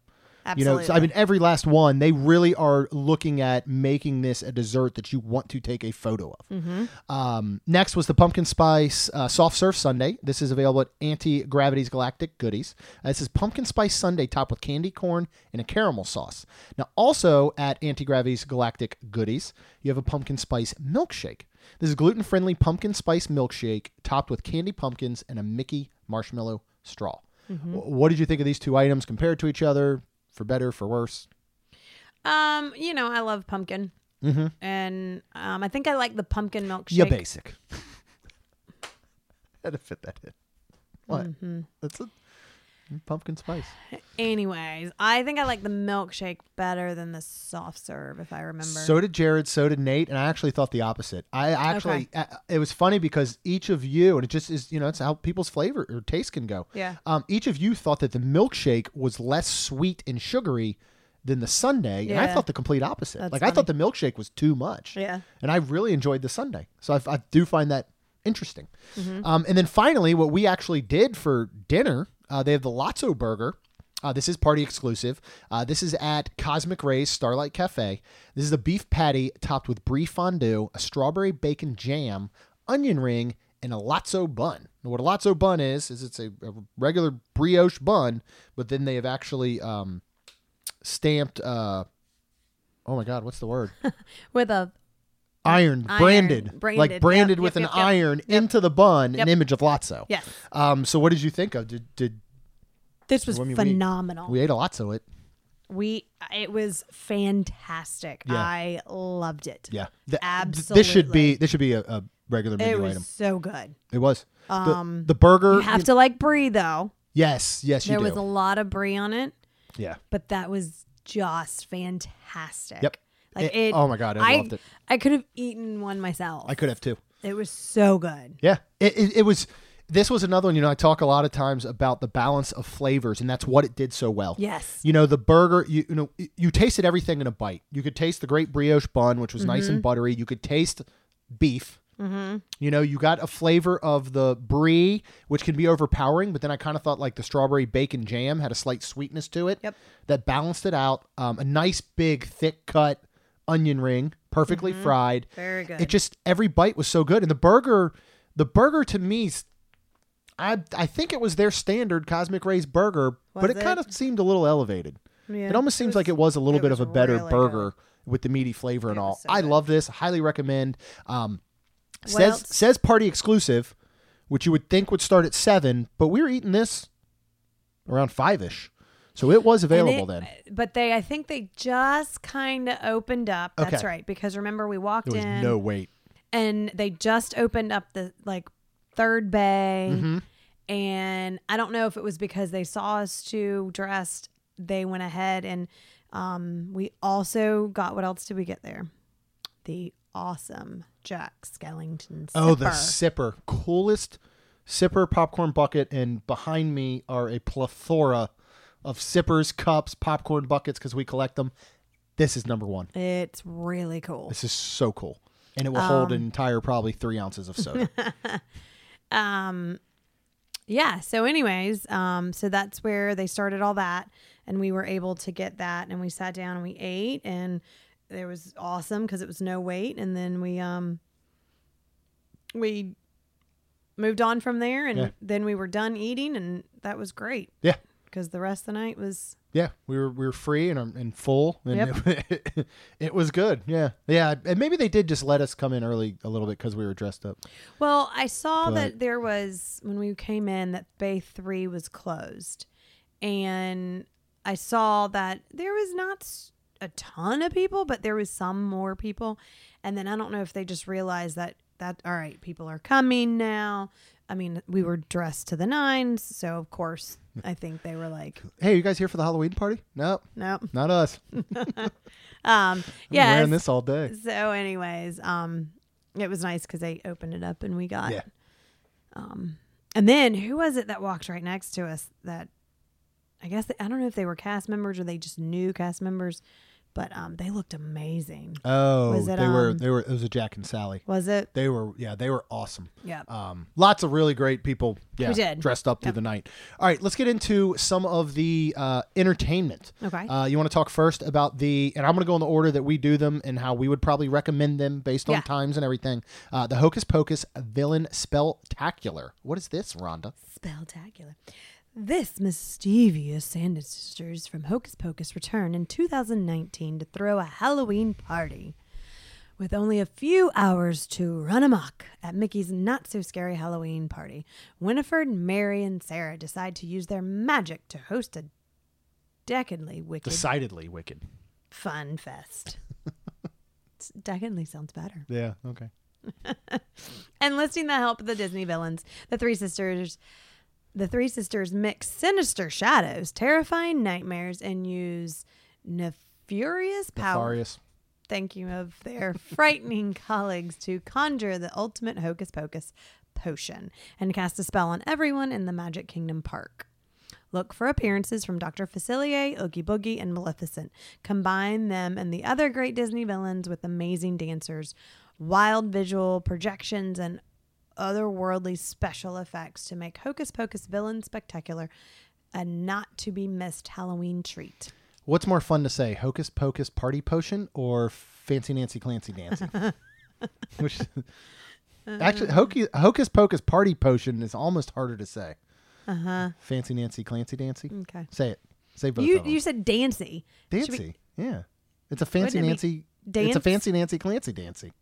Speaker 1: You
Speaker 2: Absolutely.
Speaker 1: know, so, I mean, every last one, they really are looking at making this a dessert that you want to take a photo of.
Speaker 2: Mm-hmm.
Speaker 1: Um, next was the pumpkin spice uh, soft serve sundae. This is available at Auntie Gravity's Galactic Goodies. Uh, this is pumpkin spice sundae topped with candy corn and a caramel sauce. Now, also at Auntie Gravity's Galactic Goodies, you have a pumpkin spice milkshake. This is gluten friendly pumpkin spice milkshake topped with candy pumpkins and a Mickey marshmallow straw. W- What did you think of these two items compared to each other? For better, for worse?
Speaker 2: um, you know, I love pumpkin.
Speaker 1: Mm-hmm.
Speaker 2: And um, I think I like the pumpkin milkshake.
Speaker 1: Yeah, basic. Had to fit that in. What?
Speaker 2: Mm-hmm.
Speaker 1: That's a pumpkin spice.
Speaker 2: Anyways, I think I like the milkshake better than the soft serve, if I remember.
Speaker 1: So did Jared. So did Nate. And I actually thought the opposite. I actually, uh, it was funny because each of you, and it just is, you know, it's how people's flavor or taste can go.
Speaker 2: Yeah.
Speaker 1: Um, each of you thought that the milkshake was less sweet and sugary than the sundae, and I
Speaker 2: Yeah.
Speaker 1: thought the complete opposite.
Speaker 2: That's
Speaker 1: like I thought the milkshake was too much.
Speaker 2: Yeah.
Speaker 1: and I really enjoyed the sundae. So I, I do find that interesting.
Speaker 2: Mm-hmm.
Speaker 1: Um, and then finally, what we actually did for dinner, uh, they have the Lotso Burger. Uh, this is party exclusive. Uh, this is at Cosmic Rays Starlight Cafe. This is a beef patty topped with brie fondue, a strawberry bacon jam, onion ring, and a Lotso bun. What a Lotso bun is is it's a, a regular brioche bun, but then they have actually um, stamped. Uh, oh my God, what's the word?
Speaker 2: with a
Speaker 1: Iron,
Speaker 2: Iron,
Speaker 1: branded,
Speaker 2: branded,
Speaker 1: like branded
Speaker 2: yep,
Speaker 1: with
Speaker 2: yep,
Speaker 1: an
Speaker 2: yep,
Speaker 1: iron into the bun, an image of Lotso.
Speaker 2: yes.
Speaker 1: Um, so what did you think of? Did did
Speaker 2: This was
Speaker 1: I mean, we-
Speaker 2: phenomenal.
Speaker 1: we ate a Lotso? It
Speaker 2: We it was fantastic.
Speaker 1: Yeah.
Speaker 2: I loved it.
Speaker 1: yeah. Th-
Speaker 2: Absolutely.
Speaker 1: This should be this should be a, a regular menu It
Speaker 2: was
Speaker 1: item.
Speaker 2: so good.
Speaker 1: It was. The,
Speaker 2: Um,
Speaker 1: the burger.
Speaker 2: You have to like brie though.
Speaker 1: Yes, yes, you
Speaker 2: there
Speaker 1: do.
Speaker 2: was a lot of brie on it,
Speaker 1: yeah.
Speaker 2: but that was just fantastic.
Speaker 1: Yep.
Speaker 2: Like
Speaker 1: It-
Speaker 2: it,
Speaker 1: oh my God, I loved it.
Speaker 2: I could have eaten one myself.
Speaker 1: I could have too.
Speaker 2: It was so good.
Speaker 1: Yeah, it, it, it was. This was another one. You know, I talk a lot of times about the balance of flavors, and that's what it did so well.
Speaker 2: Yes.
Speaker 1: You know, the burger. You, you know, you tasted everything in a bite. You could taste the great brioche bun, which was nice
Speaker 2: Mm-hmm.
Speaker 1: and buttery. You could taste beef. Mm-hmm. You know, you got a flavor of the brie, which can be overpowering, but then I kind of thought like the strawberry bacon jam had a slight sweetness to it
Speaker 2: Yep.
Speaker 1: that balanced it out. Um, a nice big thick cut onion ring, perfectly fried.
Speaker 2: Mm-hmm. Very good.
Speaker 1: It just every bite was so good, and the burger, the burger to me, I I think it was their standard Cosmic Ray's burger, but
Speaker 2: Was
Speaker 1: it, kind of seemed a little elevated.
Speaker 2: Yeah,
Speaker 1: it almost seems
Speaker 2: was-
Speaker 1: like it was a little bit of a better
Speaker 2: really
Speaker 1: burger with the meaty flavor and all.
Speaker 2: so
Speaker 1: I
Speaker 2: good.
Speaker 1: love this. Highly recommend. Um, says
Speaker 2: else?
Speaker 1: says party exclusive, which you would think would start at seven, but we were eating this around five ish, so it was available
Speaker 2: it-
Speaker 1: then.
Speaker 2: But they, I think they just kind of opened up. That's
Speaker 1: Okay.
Speaker 2: right. Because remember, we walked
Speaker 1: There was
Speaker 2: in
Speaker 1: no wait.
Speaker 2: and they just opened up the like third bay.
Speaker 1: Mm-hmm.
Speaker 2: And I don't know if it was because they saw us two dressed, they went ahead and um, we also got what else did we get there? The awesome Jack Skellington.
Speaker 1: Oh, the
Speaker 2: sipper.
Speaker 1: sipper. Coolest sipper popcorn bucket. And behind me are a plethora of sippers, cups, popcorn buckets because we collect them. This is number one.
Speaker 2: It's really cool.
Speaker 1: This is so cool. And it will hold
Speaker 2: Um,
Speaker 1: an entire probably three ounces of soda.
Speaker 2: um yeah so anyways um so that's where they started all that and we were able to get that and we sat down and we ate and it was awesome because it was no wait and then we um we moved on from there and
Speaker 1: Yeah.
Speaker 2: then we were done eating and that was great
Speaker 1: yeah.
Speaker 2: Because the rest of the night was
Speaker 1: Yeah, we were we were free and um, and full, and
Speaker 2: Yep.
Speaker 1: it, it was good. Yeah, yeah, and maybe they did just let us come in early a little bit because we were dressed up.
Speaker 2: Well, I saw
Speaker 1: But-
Speaker 2: that there was when we came in that Bay 3 was closed. And I saw that there was not a ton of people, but there was some more people. And then I don't know if they just realized that that all right, people are coming now. I mean, we were dressed to the nines, so of course, I think they were like,
Speaker 1: Hey, you guys here for the Halloween party? Nope,
Speaker 2: nope.
Speaker 1: not us.
Speaker 2: Um, yeah.
Speaker 1: wearing this all day.
Speaker 2: So, anyways, um, it was nice because they opened it up and we got
Speaker 1: Yeah.
Speaker 2: Um, and then who was it that walked right next to us? That I guess I don't know if they were cast members or they just knew cast members, but um, they looked amazing.
Speaker 1: Oh,
Speaker 2: it,
Speaker 1: they were
Speaker 2: um,
Speaker 1: they were it was a Jack and Sally.
Speaker 2: Was it?
Speaker 1: They were yeah, they were awesome.
Speaker 2: Yeah.
Speaker 1: Um, lots of really great people. Yeah,
Speaker 2: We did.
Speaker 1: dressed up through
Speaker 2: Yep.
Speaker 1: the night. All right, let's get into some of the uh, entertainment.
Speaker 2: Okay.
Speaker 1: Uh, you want to talk first about the, and I'm going to go in the order that we do them and how we would probably recommend them based on
Speaker 2: Yeah.
Speaker 1: times and everything. Uh, the Hocus Pocus Villain Spelltacular. What is this, Rhonda?
Speaker 2: Spelltacular. This mischievous Sanders sisters from Hocus Pocus return in 2019 to throw a Halloween party. With only a few hours to run amok at Mickey's not so scary Halloween party, Winifred, Mary, and Sarah decide to use their magic to host a decadently wicked
Speaker 1: Decidedly wicked.
Speaker 2: fun fest. decadently sounds better.
Speaker 1: Yeah. Okay.
Speaker 2: Enlisting the help of the Disney villains, the three sisters the three sisters mix sinister shadows, terrifying nightmares, and use nefarious power.
Speaker 1: Nefarious.
Speaker 2: Thank you of their frightening colleagues to conjure the ultimate hocus pocus potion and cast a spell on everyone in the Magic Kingdom Park. Look for appearances from Dr. Facilier, Oogie Boogie, and Maleficent. Combine them and the other great Disney villains with amazing dancers, wild visual projections, and otherworldly special effects to make Hocus Pocus Villain Spectacular a not to be missed Halloween treat.
Speaker 1: What's more fun to say, Hocus Pocus Party Potion or Fancy Nancy Clancy Dancing? Which actually, Hocus, Hocus Pocus Party Potion is almost harder to say.
Speaker 2: Uh huh.
Speaker 1: Fancy Nancy Clancy Dancing.
Speaker 2: Okay.
Speaker 1: Say it. Say both
Speaker 2: You
Speaker 1: of them.
Speaker 2: you said Dancy. Should we-
Speaker 1: Dancy. Yeah. It's a fancy
Speaker 2: Wouldn't it be
Speaker 1: Nancy. It's a fancy Nancy Clancy Dancy.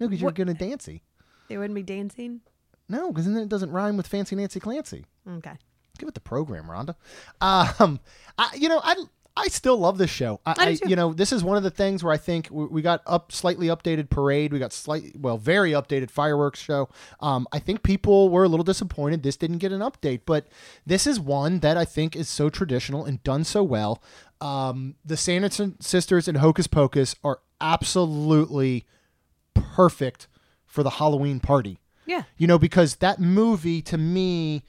Speaker 1: No, because you're
Speaker 2: What-
Speaker 1: gonna Dancy.
Speaker 2: It wouldn't be dancing.
Speaker 1: No, because then it doesn't rhyme with fancy Nancy Clancy.
Speaker 2: Okay.
Speaker 1: Give it the program, Rhonda. Um, I, you know, I I still love this show. I, I you know, this is one of the things where I think we, we got up slightly updated parade. We got slightly, well, very updated fireworks show. Um, I think people were a little disappointed this didn't get an update, but this is one that I think is so traditional and done so well. Um, the Sanderson sisters and Hocus Pocus are absolutely perfect for the Halloween party.
Speaker 2: Yeah.
Speaker 1: You know, because that movie to me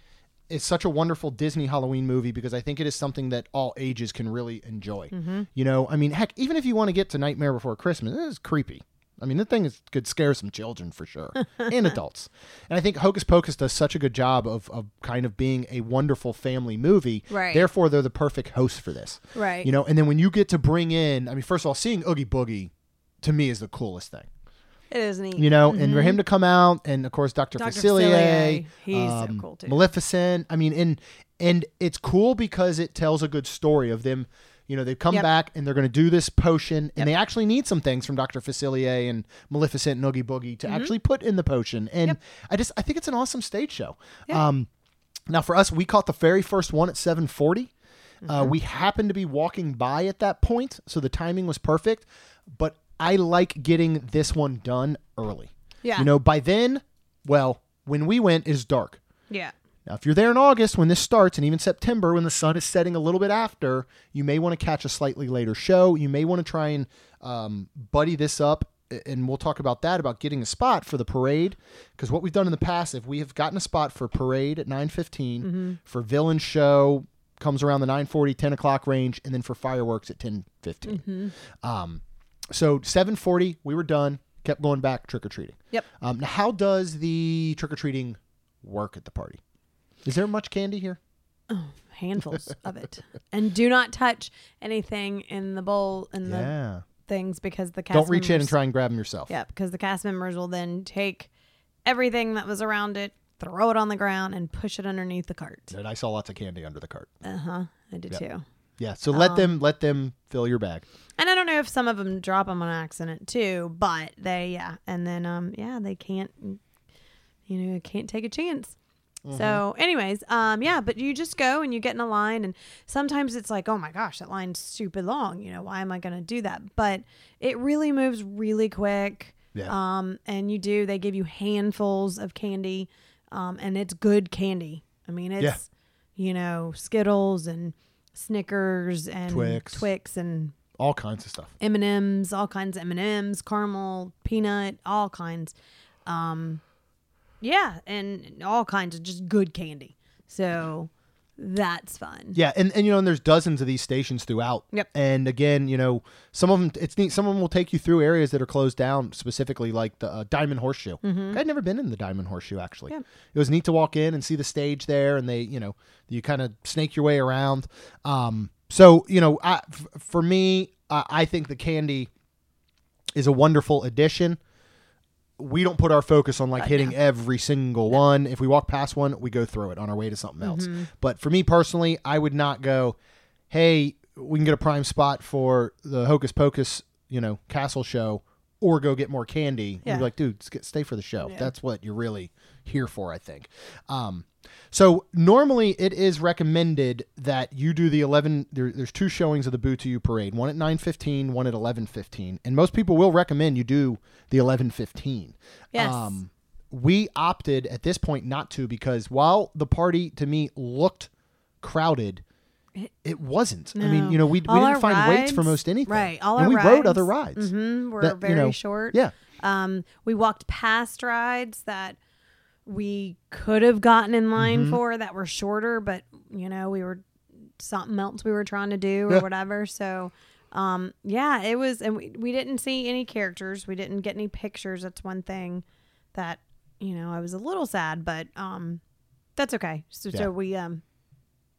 Speaker 1: is such a wonderful Disney Halloween movie because I think it is something that all ages can really enjoy. Mm-hmm. You know, I mean, heck, even if you want to get to Nightmare Before Christmas, it is creepy. I mean, the thing is, could scare some children for sure and adults. And I think Hocus Pocus does such a good job of, of kind of being a wonderful family movie.
Speaker 2: Right.
Speaker 1: Therefore, they're the perfect host for this.
Speaker 2: Right.
Speaker 1: You know, and then when you get to bring in, I mean, first of all, seeing Oogie Boogie to me is the coolest thing
Speaker 2: It is neat.
Speaker 1: you know, and for him to come out, and of course Dr.
Speaker 2: Dr.
Speaker 1: Facilier,
Speaker 2: Facilier, he's so
Speaker 1: um,
Speaker 2: cool, too.
Speaker 1: Maleficent. I mean, and and it's cool because it tells a good story of them. You know, they've come
Speaker 2: Yep.
Speaker 1: back and they're going to do this potion, and they actually need some things from Dr. Facilier and Maleficent and Oogie Boogie to actually put in the potion. And
Speaker 2: Mm-hmm. Yep.
Speaker 1: I just I think it's an awesome stage show.
Speaker 2: Yeah.
Speaker 1: Um, now for us, we caught the very first one at seven forty. Uh,
Speaker 2: Mm-hmm.
Speaker 1: we happened to be walking by at that point, so the timing was perfect. But I like getting this one done early.
Speaker 2: Yeah.
Speaker 1: You know, by then, well, when we went, is dark.
Speaker 2: Yeah.
Speaker 1: Now, if you're there in August when this starts, and even September when the sun is setting a little bit after, you may want to catch a slightly later show. You may want to try and um, buddy this up, and we'll talk about that about getting a spot for the parade. Because what we've done in the past, if we have gotten a spot for parade at 9:15, for villain show comes around the 9:40, 10 o'clock range, and then for fireworks at 10:15. Um, so 7:40, we were done. Kept going back trick or treating.
Speaker 2: Yep.
Speaker 1: Um, now, how does the trick or treating work at the party? Is there much candy here?
Speaker 2: Oh, handfuls of it. And do not touch anything in the bowl and the
Speaker 1: yeah.
Speaker 2: things because the cast
Speaker 1: Don't reach in and try and grab them yourself.
Speaker 2: Yeah, because the cast members will then take everything that was around it, throw it on the ground, and push it underneath the cart.
Speaker 1: And I saw lots of candy under the cart.
Speaker 2: Uh huh. I did too.
Speaker 1: Yeah. So let
Speaker 2: Um,
Speaker 1: them let them fill your bag.
Speaker 2: And I don't know if some of them drop them on accident too, but they yeah, and then um yeah they can't you know can't take a chance. So, anyways, um, yeah, but you just go and you get in a line, and sometimes it's like, oh my gosh, that line's stupid long. You know, why am I going to do that? But it really moves really quick.
Speaker 1: Yeah.
Speaker 2: Um, and you do. They give you handfuls of candy, um, and it's good candy. I mean, it's
Speaker 1: Yeah.
Speaker 2: you know Skittles and Snickers and
Speaker 1: Twix.
Speaker 2: Twix and
Speaker 1: All kinds of stuff.
Speaker 2: M and M's, all kinds of M and M's, caramel, peanut, all kinds. Um, yeah, and all kinds of just good candy. So that's fun.
Speaker 1: Yeah, and, and you know, and there's dozens of these stations throughout.
Speaker 2: Yep.
Speaker 1: And again, you know, some of them it's neat. Some of them will take you through areas that are closed down, specifically like the uh, Diamond Horseshoe. I'd never been in the Diamond Horseshoe actually.
Speaker 2: Mm-hmm. Yeah.
Speaker 1: It was neat to walk in and see the stage there, and they, you know, you kind of snake your way around. Um, so you know, I, f- for me, I, I think the candy is a wonderful addition. We don't put our focus on like hitting every single one. If we walk past one, we go through it on our way to something else. Mm-hmm. But for me personally, I would not go, "Hey, we can get a prime spot for the Hocus Pocus, you know, castle show." Or go get more candy.
Speaker 2: Yeah.
Speaker 1: You'd be like, dude, stay for the show. That's what you're really here for, I think. Um, so normally it is recommended that you do the 11 there, there's two showings of the Boo to You parade, one at 9:15, one at 11:15. And most people will recommend you do the 11:15.
Speaker 2: Yes.
Speaker 1: we opted at this point not to because while the party to me looked crowded, it, wasn't. I mean, you know, we, we didn't find waits for most anything.
Speaker 2: right, all
Speaker 1: and
Speaker 2: our
Speaker 1: we rode other
Speaker 2: rides,
Speaker 1: rides.
Speaker 2: Mhm, were
Speaker 1: that, you
Speaker 2: very
Speaker 1: know,
Speaker 2: short.
Speaker 1: Yeah.
Speaker 2: Um, we walked past rides that we could have gotten in line
Speaker 1: Mm-hmm.
Speaker 2: for that were shorter, but you know, we were something else we were trying to do or
Speaker 1: Yeah.
Speaker 2: whatever. So, um, yeah, it was, and we, we didn't see any characters. We didn't get any pictures. That's one thing that, you know, I was a little sad, but, um, that's okay. So,
Speaker 1: Yeah.
Speaker 2: so we, um,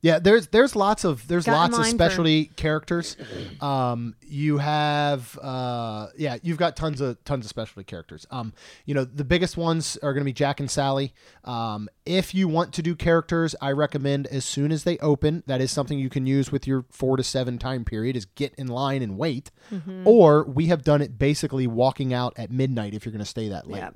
Speaker 1: Yeah, there's there's lots of there's
Speaker 2: Got
Speaker 1: lots of
Speaker 2: line for-
Speaker 1: specialty characters. Um, you have uh, yeah, you've got tons of tons of specialty characters. Um, you know the biggest ones are going to be Jack and Sally. Um, if you want to do characters, I recommend as soon as they open. That is something you can use with your four to seven time period. Is get in line and wait,
Speaker 2: Mm-hmm.
Speaker 1: or we have done it basically walking out at midnight if you're going to stay that late.
Speaker 2: Yeah.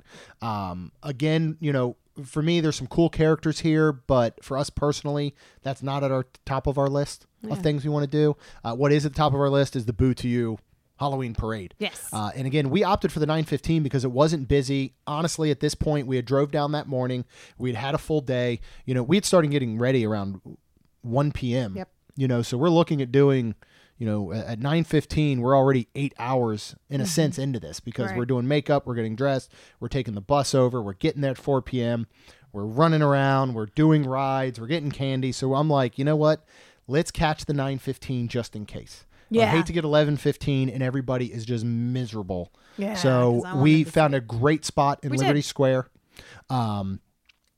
Speaker 1: Um, again, you know, for me, there's some cool characters here, but for us personally, that's not at our top of our list of things we want to do. Uh, what is at the top of our list is the Boo to You Halloween Parade.
Speaker 2: Yes.
Speaker 1: Uh, and again, we opted for the 9:15 because it wasn't busy. Honestly, at this point, we had drove down that morning. We had had a full day. You know, we had started getting ready around 1 p.m.
Speaker 2: Yep.
Speaker 1: You know, so we're looking at doing. You know, at 9:15, we're already eight hours in a sense into this because
Speaker 2: Right.
Speaker 1: we're doing makeup, we're getting dressed, we're taking the bus over, we're getting there at 4 p.m. We're running around, we're doing rides, we're getting candy. So I'm like, you know what? Let's catch the 9:15 just in case.
Speaker 2: yeah.
Speaker 1: I hate to get 11:15 and everybody is just miserable.
Speaker 2: Yeah,
Speaker 1: So
Speaker 2: 'cause I wanted
Speaker 1: we found a great spot in
Speaker 2: We
Speaker 1: Liberty
Speaker 2: did.
Speaker 1: Square. Um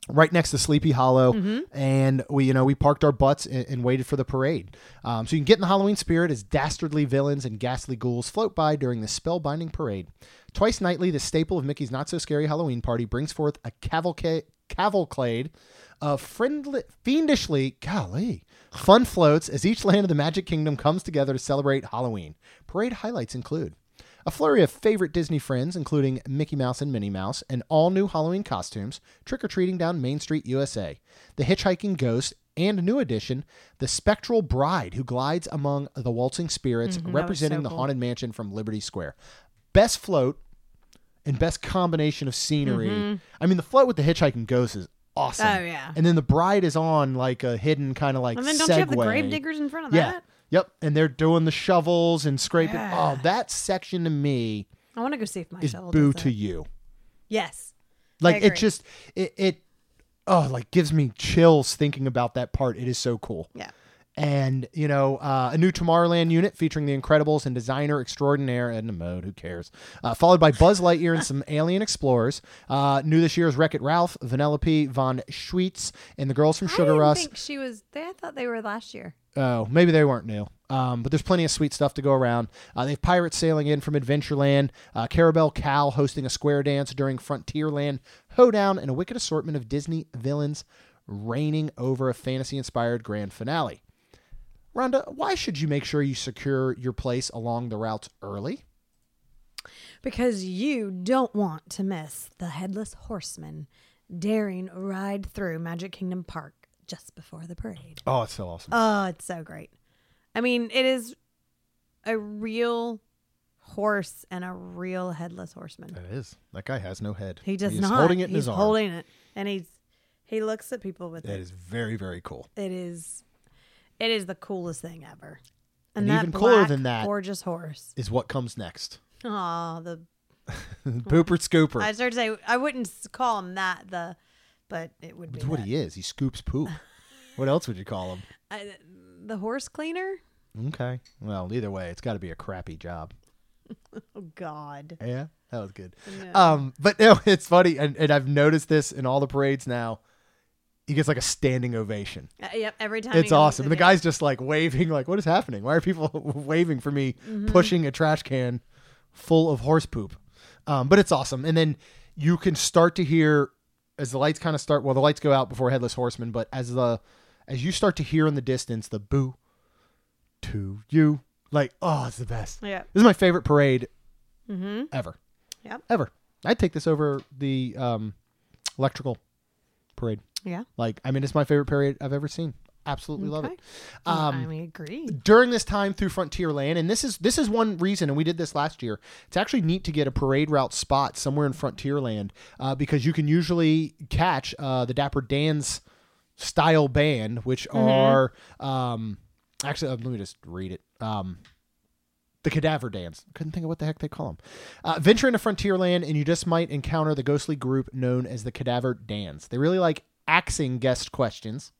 Speaker 1: right next to Sleepy Hollow,
Speaker 2: Mm-hmm.
Speaker 1: and we, you know, we parked our butts and, and waited for the parade. Um, so you can get in the Halloween spirit as dastardly villains and ghastly ghouls float by during the spellbinding parade. Twice nightly, the staple of Mickey's Not So Scary Halloween Party brings forth a cavalcade, cavalcade of friendly, fiendishly, golly, fun floats as each land of the Magic Kingdom comes together to celebrate Halloween. Parade highlights include a flurry of favorite Disney friends, including Mickey Mouse and Minnie Mouse, and all new Halloween costumes, trick or treating down Main Street, USA. The Hitchhiking Ghost, and a new addition, the Spectral Bride, who glides among the waltzing spirits, representing
Speaker 2: so
Speaker 1: the
Speaker 2: cool.
Speaker 1: Haunted Mansion from Liberty Square. Best float and best combination of scenery. I mean, the float with the Hitchhiking Ghost is awesome.
Speaker 2: Mm-hmm. Oh, yeah.
Speaker 1: And then the bride is on like a hidden kind of like
Speaker 2: And then don't
Speaker 1: Segway.
Speaker 2: you have the grave diggers in front of
Speaker 1: Yeah.
Speaker 2: that?
Speaker 1: Yep. And they're doing the shovels and scraping.
Speaker 2: Yeah.
Speaker 1: Oh, that section to me
Speaker 2: I want to go see if my
Speaker 1: is
Speaker 2: shovel
Speaker 1: boo
Speaker 2: does
Speaker 1: to
Speaker 2: that.
Speaker 1: you.
Speaker 2: Yes.
Speaker 1: Like it just it it oh like gives me chills thinking about that part. It is so cool.
Speaker 2: Yeah.
Speaker 1: And you know, uh, a new Tomorrowland unit featuring the Incredibles and designer extraordinaire Edna Mode. Who cares? Uh, followed by Buzz Lightyear and some alien explorers. Uh, new this year is Wreck It Ralph, Vanellope von Schweetz, and the girls from
Speaker 2: I
Speaker 1: Sugar
Speaker 2: didn't
Speaker 1: Rush.
Speaker 2: think she was. They, I thought they were last year.
Speaker 1: Oh, maybe they weren't new. Um, but there's plenty of sweet stuff to go around. Uh, they have pirates sailing in from Adventureland, uh, Clarabelle Cow hosting a square dance during Frontierland Hoedown, and a wicked assortment of Disney villains reigning over a fantasy inspired grand finale. Rhonda, why should you make sure you secure your place along the routes early?
Speaker 2: Because you don't want to miss the Headless Horseman daring ride through Magic Kingdom Park just before the parade.
Speaker 1: Oh, it's so awesome.
Speaker 2: Oh, it's so great. I mean, it is a real horse and a real headless horseman.
Speaker 1: it is. That guy has no head.
Speaker 2: He does not.
Speaker 1: He's
Speaker 2: not.
Speaker 1: holding it in
Speaker 2: he's
Speaker 1: his arm.
Speaker 2: holding it, and he's he looks at people with
Speaker 1: That
Speaker 2: it.
Speaker 1: is very, very cool.
Speaker 2: It is, it is the coolest thing ever.
Speaker 1: And
Speaker 2: that
Speaker 1: even cooler
Speaker 2: black,
Speaker 1: than that-
Speaker 2: gorgeous horse.
Speaker 1: Is what comes next.
Speaker 2: Oh, the
Speaker 1: Pooper Scooper.
Speaker 2: I started to say I wouldn't s- call him that the, but it would be
Speaker 1: It's what
Speaker 2: that.
Speaker 1: he is. He scoops poop. what else would you call him?
Speaker 2: I, the horse cleaner.
Speaker 1: Okay. Well, either way, it's got to be a crappy job.
Speaker 2: Oh God.
Speaker 1: Yeah, that was good.
Speaker 2: No.
Speaker 1: Um, but no, it's funny, and, and I've noticed this in all the parades now. He gets like a standing ovation.
Speaker 2: Uh, yep. Every time
Speaker 1: It's awesome. And the guy's just like waving, like, "What is happening? Why are people waving for me
Speaker 2: Mm-hmm.
Speaker 1: pushing a trash can full of horse poop?" Um, but it's awesome. And then you can start to hear as the lights kind of start. Well, the lights go out before Headless Horseman, but as the as you start to hear in the distance the boo to you, like, oh, it's the best.
Speaker 2: Yeah.
Speaker 1: This is my favorite parade
Speaker 2: Mm-hmm.
Speaker 1: ever.
Speaker 2: yeah
Speaker 1: Ever. I'd take this over the um, electrical parade.
Speaker 2: Yeah.
Speaker 1: Like, I mean, it's my favorite parade I've ever seen. Absolutely love it.
Speaker 2: I
Speaker 1: Um,
Speaker 2: mean, agree.
Speaker 1: during this time through Frontierland, and this is this is one reason, and we did this last year. It's actually neat to get a parade route spot somewhere in Frontierland uh, because you can usually catch uh, the Dapper Dan's style band, which are um, actually uh, let me just read it. Um, the Cadaver Dans. Couldn't think of what the heck they call them. Uh, venture into Frontierland, and you just might encounter the ghostly group known as the Cadaver Dans. They really like axing guest questions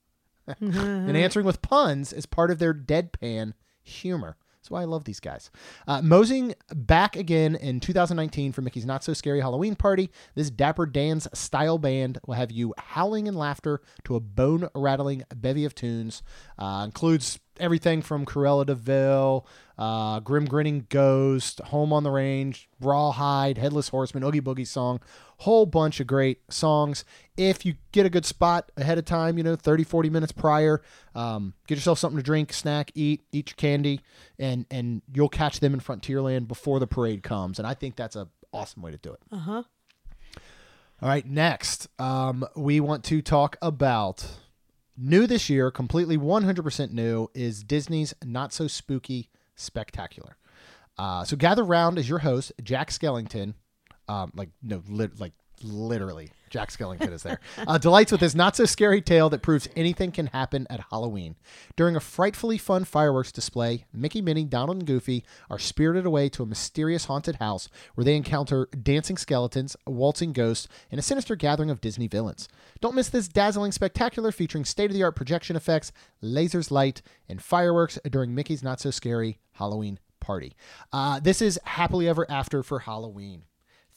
Speaker 1: and answering with puns is part of their deadpan humor. That's why I love these guys. Uh, moseying back again in 2019 for Mickey's Not So Scary Halloween Party. This Dapper Dan's style band will have you howling in laughter to a bone rattling bevy of tunes. Uh, includes everything from Cruella de Vil, uh, Grim Grinning Ghost, Home on the Range, Rawhide, Headless Horseman, Oogie Boogie song, whole bunch of great songs. If you get a good spot ahead of time, you know, 30, 40 minutes prior, um, get yourself something to drink, snack, eat, eat your candy, and and you'll catch them in Frontierland before the parade comes. And I think that's a awesome way to do it.
Speaker 2: Uh huh.
Speaker 1: All right, next, um, we want to talk about new this year, completely 100% new, is Disney's Not So Spooky Spectacular. Uh, so gather round as your host, Jack Skellington. Um, like no, lit, like literally, Jack Skellington is there. Uh, delights with his not so scary tale that proves anything can happen at Halloween. During a frightfully fun fireworks display, Mickey, Minnie, Donald, and Goofy are spirited away to a mysterious haunted house where they encounter dancing skeletons, waltzing ghosts, and a sinister gathering of Disney villains. Don't miss this dazzling spectacular featuring state of the art projection effects, lasers, light, and fireworks during Mickey's Not So Scary Halloween party. Uh, this is happily ever after for Halloween.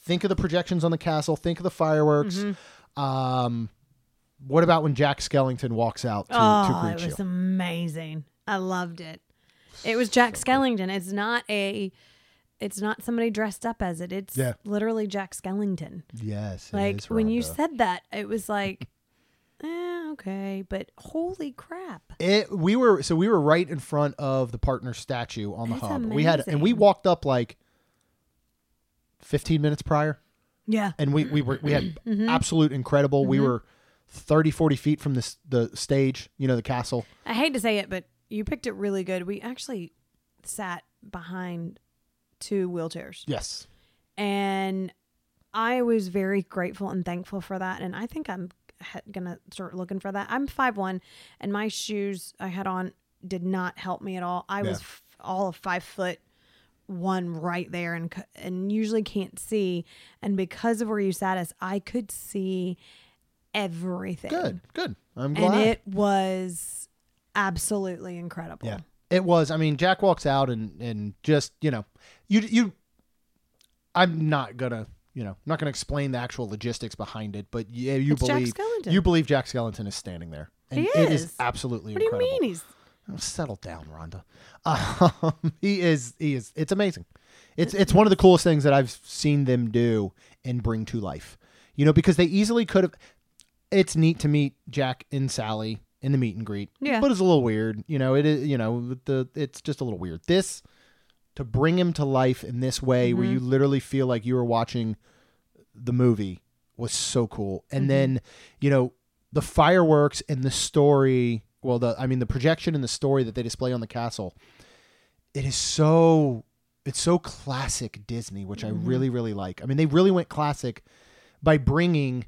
Speaker 1: Think of the projections on the castle. Think of the fireworks. Um, what about when Jack Skellington walks out to, to
Speaker 2: Oh,
Speaker 1: greet
Speaker 2: it
Speaker 1: you?
Speaker 2: was amazing. I loved it. It was Jack Skellington. It's not a. It's not somebody dressed up as it. It's
Speaker 1: Yeah.
Speaker 2: literally Jack Skellington.
Speaker 1: Yes,
Speaker 2: Like when you said that, it was like, eh, okay, but holy crap!
Speaker 1: it, we were so we were right in front of the partner statue on the hub. We had and we walked up like fifteen minutes prior,
Speaker 2: Yeah,
Speaker 1: and we we were we had
Speaker 2: Mm-hmm.
Speaker 1: absolute incredible. We were 30, 40 feet from this the stage. You know the castle.
Speaker 2: I hate to say it, but you picked it really good. We actually sat behind two wheelchairs,
Speaker 1: Yes.
Speaker 2: and I was very grateful and thankful for that. And I think I'm ha- gonna start looking for that. I'm five one, and my shoes I had on did not help me at all. I was f- all of five foot one right there, and and usually can't see. And because of where you sat us, I could see everything.
Speaker 1: Good. Good. I'm glad.
Speaker 2: and it was absolutely incredible.
Speaker 1: Yeah, it was. I mean, Jack walks out and and just you know, you you. I'm not gonna you know I'm not gonna explain the actual logistics behind it, but yeah, you
Speaker 2: It's
Speaker 1: believe you believe Jack Skellington is standing there, and
Speaker 2: He
Speaker 1: it is
Speaker 2: is.
Speaker 1: absolutely.
Speaker 2: What do you
Speaker 1: incredible.
Speaker 2: mean he's
Speaker 1: Settle down, Rhonda. Um, he is. He is. It's amazing. It's it's one of the coolest things that I've seen them do and bring to life. You know, because they easily could have. It's neat to meet Jack and Sally in the meet and greet.
Speaker 2: Yeah.
Speaker 1: but it's a little weird. You know, it is. You know, the it's just a little weird. This to bring him to life in this way, where you literally feel like you were watching the movie, was so cool. And then, you know, the fireworks and the story. Well, the I mean, the projection and the story that they display on the castle. It is so. It's so classic Disney, which I really, really like. I mean, they really went classic by bringing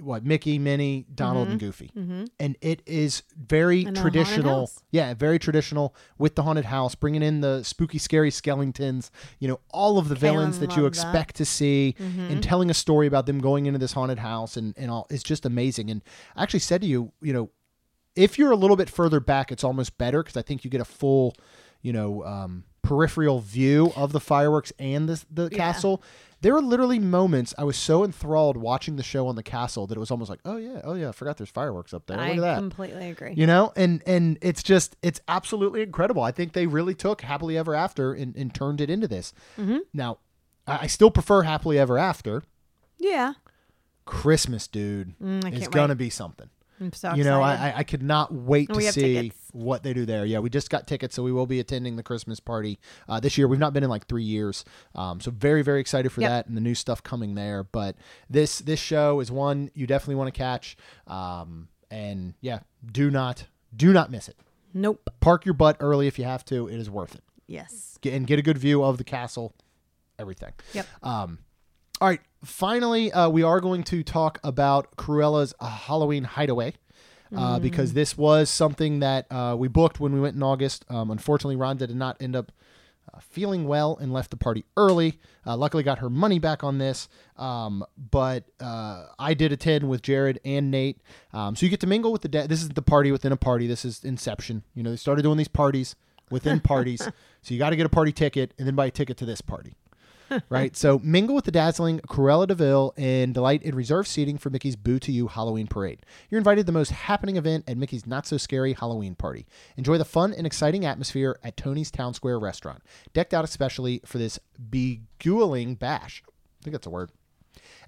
Speaker 1: what Mickey, Minnie, Donald, and Goofy, and it is very traditional. Yeah, very traditional with the haunted house, bringing in the spooky, scary skeletons. You know, all of the villains that you
Speaker 2: loved that.
Speaker 1: expect to see, and telling a story about them going into this haunted house, and and all. It's just amazing. And I actually said to you, you know, if you're a little bit further back, it's almost better because I think you get a full, you know, um, peripheral view of the fireworks and the the
Speaker 2: Yeah.
Speaker 1: castle. There were literally moments I was so enthralled watching the show on the castle that it was almost like, oh yeah, oh yeah, I forgot there's fireworks up there. Look
Speaker 2: I
Speaker 1: at that.
Speaker 2: completely agree.
Speaker 1: You know, and and it's just it's absolutely incredible. I think they really took happily ever after and, and turned it into this.
Speaker 2: Mm-hmm.
Speaker 1: Now, I, I still prefer happily ever after.
Speaker 2: Yeah.
Speaker 1: Christmas, dude,
Speaker 2: Mm,
Speaker 1: is gonna
Speaker 2: wait.
Speaker 1: be something.
Speaker 2: So
Speaker 1: you know. I, I I could not wait to see
Speaker 2: tickets.
Speaker 1: what they do there. Yeah, we just got tickets, so we will be attending the Christmas party uh, this year. We've not been in like three years, um, so very very excited for
Speaker 2: Yep.
Speaker 1: that and the new stuff coming there. But this this show is one you definitely want to catch, um, and yeah, do not do not miss it.
Speaker 2: nope.
Speaker 1: Park your butt early if you have to. It is worth it.
Speaker 2: Yes.
Speaker 1: Get, and get a good view of the castle, everything.
Speaker 2: Yep.
Speaker 1: Um, all right. Finally, uh, we are going to talk about Cruella's uh, Halloween Hideaway. Uh, Because this was something that uh, we booked when we went in August. Um, unfortunately, Rhonda did not end up uh, feeling well and left the party early. Uh, luckily, got her money back on this. Um, but uh, I did attend with Jared and Nate. Um, so you get to mingle with the. This is the party within a party. This is Inception. You know, they started doing these parties within parties. so you got to get a party ticket and then buy a ticket to this party. right? So mingle with the dazzling Cruella de Vil and delight in reserved seating for Mickey's Boo to You Halloween Parade. You're invited to the most happening event at Mickey's Not So Scary Halloween Party. Enjoy the fun and exciting atmosphere at Tony's Town Square restaurant, decked out especially for this beguiling bash. I think that's a word.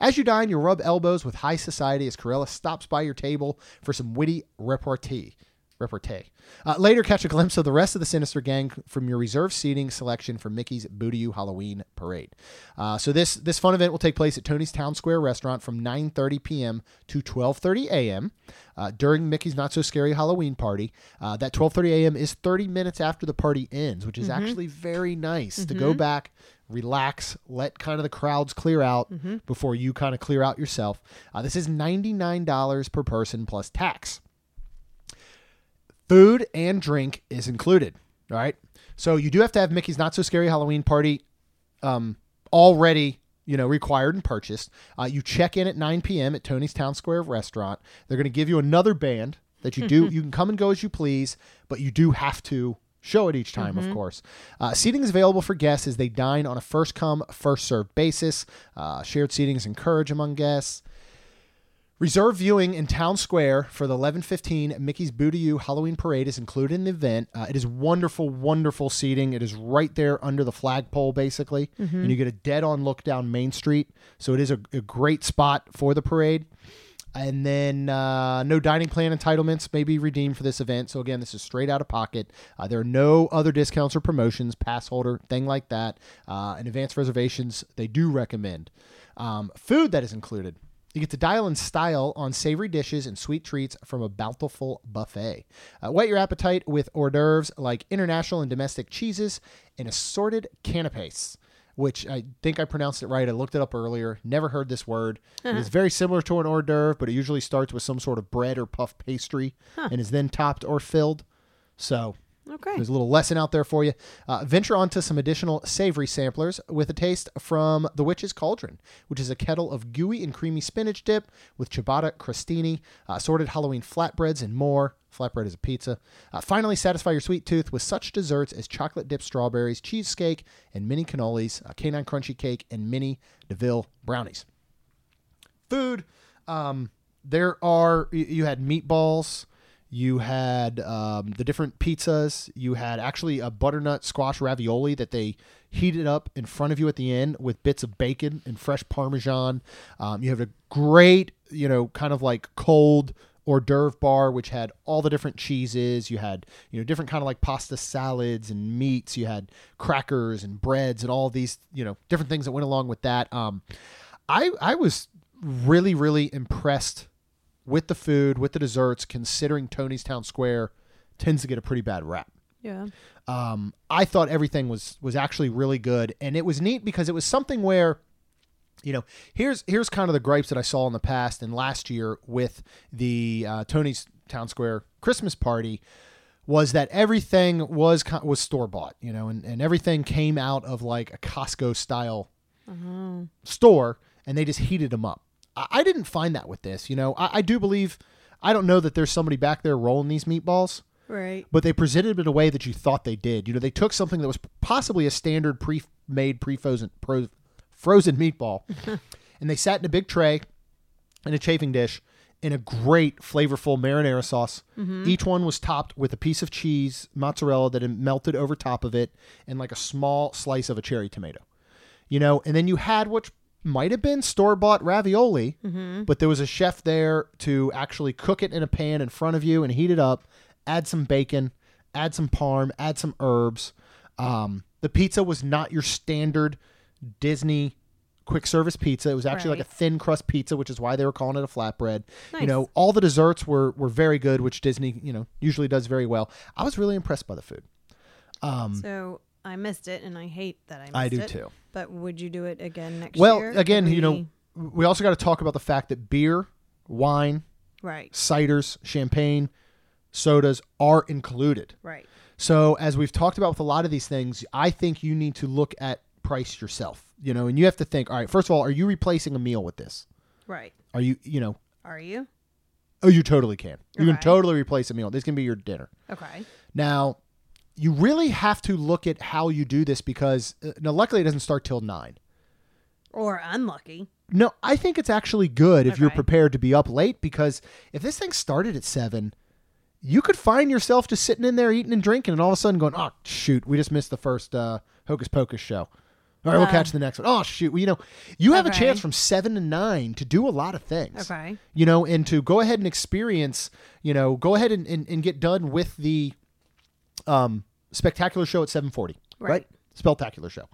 Speaker 1: As you dine, you'll rub elbows with high society as Cruella stops by your table for some witty repartee. Repartee. Uh, later, catch a glimpse of the rest of the Sinister Gang from your reserved seating selection for Mickey's Boo to You Halloween Parade. Uh, so this this fun event will take place at Tony's Town Square Restaurant from 9:30 p.m. to 12:30 a.m. Uh, during Mickey's Not So Scary Halloween Party. Uh, that 12:30 a.m. is 30 minutes after the party ends, which is actually very nice to go back, relax, let kind of the crowds clear out before you kind of clear out yourself. Uh, this is $99 per person plus tax. Food and drink is included. All right. So you do have to have Mickey's Not So Scary Halloween Party um, already, you know, required and purchased. Uh, you check in at 9 p.m. at Tony's Town Square Restaurant. They're going to give you another band that you do. you can come and go as you please, but you do have to show it each time, of course. Uh, seating is available for guests as they dine on a first come, first served basis. Uh, shared seating is encouraged among guests. Reserve viewing in Town Square for the 1115 Mickey's Boo to You Halloween Parade is included in the event. Uh, it is wonderful, wonderful seating. It is right there under the flagpole, basically, and you get a dead on look down Main Street. So it is a, a great spot for the parade. And then uh, no dining plan entitlements may be redeemed for this event. So again, this is straight out of pocket. Uh, there are no other discounts or promotions, pass holder, thing like that. Uh, and advanced reservations, they do recommend. Um, food that is included. You get to dial in style on savory dishes and sweet treats from a bountiful buffet. Uh, whet your appetite with hors d'oeuvres like international and domestic cheeses and assorted canapes, which I think I pronounced it right. I looked it up earlier. Never heard this word. It is very similar to an hors d'oeuvre, but it usually starts with some sort of bread or puff pastry and is then topped or filled. So
Speaker 2: Okay.
Speaker 1: there's a little lesson out there for you. Uh, venture onto some additional savory samplers with a taste from the Witch's Cauldron, which is a kettle of gooey and creamy spinach dip with ciabatta crostini, uh, assorted Halloween flatbreads, and more. Flatbread is a pizza. Uh, finally, satisfy your sweet tooth with such desserts as chocolate dipped strawberries, cheesecake, and mini cannolis, a canine crunchy cake, and mini DeVille brownies food. Um, there are you- you had meatballs, you had um, the different pizzas, you had actually a butternut squash ravioli that they heated up in front of you at the end with bits of bacon and fresh parmesan. Um, you have a great, you know, kind of like cold hors d'oeuvre bar which had all the different cheeses. You had you know different kind of like pasta salads and meats. You had crackers and breads and all these you know different things that went along with that. Um i i was really really impressed with the food with the desserts considering tony's town square tends to get a pretty bad rap
Speaker 2: Yeah.
Speaker 1: um, I thought everything was was actually really good, and it was neat because it was something where, you know, here's here's kind of the gripes that I saw in the past and last year with the uh, Tony's Town Square Christmas party was that everything was was store bought, you know, and, and everything came out of like a Costco style store, and they just heated them up. I, didn't find that with this, you know. I, I do believe, I don't know that there's somebody back there rolling these meatballs
Speaker 2: Right.
Speaker 1: but they presented it in a way that you thought they did. You know, they took something that was possibly a standard pre-made, pre frozen frozen meatball, and they sat in a big tray in a chafing dish in a great flavorful marinara sauce. Mm-hmm. Each one was topped with a piece of cheese, mozzarella that had melted over top of it, and like a small slice of a cherry tomato. You know, and then you had what might have been store-bought ravioli, but there was a chef there to actually cook it in a pan in front of you and heat it up, add some bacon, add some parm, add some herbs. Um, the pizza was not your standard Disney quick service pizza. It was actually like a thin crust pizza, which is why they were calling it a flatbread. You know, all the desserts were were very good, which Disney, you know, usually does very well. I was really impressed by the food. Um,
Speaker 2: So I missed it, and I hate that I missed it.
Speaker 1: I do
Speaker 2: it.
Speaker 1: too.
Speaker 2: But would you do it again next
Speaker 1: Well,
Speaker 2: year?
Speaker 1: Well,
Speaker 2: again,
Speaker 1: you know,
Speaker 2: we-
Speaker 1: we also got to talk about the fact that beer, wine,
Speaker 2: Right.
Speaker 1: ciders, champagne, sodas are included.
Speaker 2: Right.
Speaker 1: So as we've talked about with a lot of these things, I think you need to look at price yourself. You know, and you have to think, all right, first of all, are you replacing a meal with this?
Speaker 2: Right.
Speaker 1: Are you, you know,
Speaker 2: Are you?
Speaker 1: oh, you totally can. You can totally replace a meal. This can be your dinner.
Speaker 2: Okay.
Speaker 1: Now, you really have to look at how you do this because uh, now luckily it doesn't start till nine.
Speaker 2: Or unlucky.
Speaker 1: No, I think it's actually good if you're prepared to be up late because if this thing started at seven, you could find yourself just sitting in there eating and drinking, and all of a sudden going, "Oh shoot, we just missed the first uh, Hocus Pocus show." All right, we'll
Speaker 2: Uh.
Speaker 1: catch the next one. Oh shoot, well, you know, you have a chance from seven to nine to do a lot of things.
Speaker 2: Okay.
Speaker 1: You know, and to go ahead and experience, you know, go ahead and, and, and get done with the um, spectacular show at seven forty. Right.
Speaker 2: Right.
Speaker 1: Spectacular show.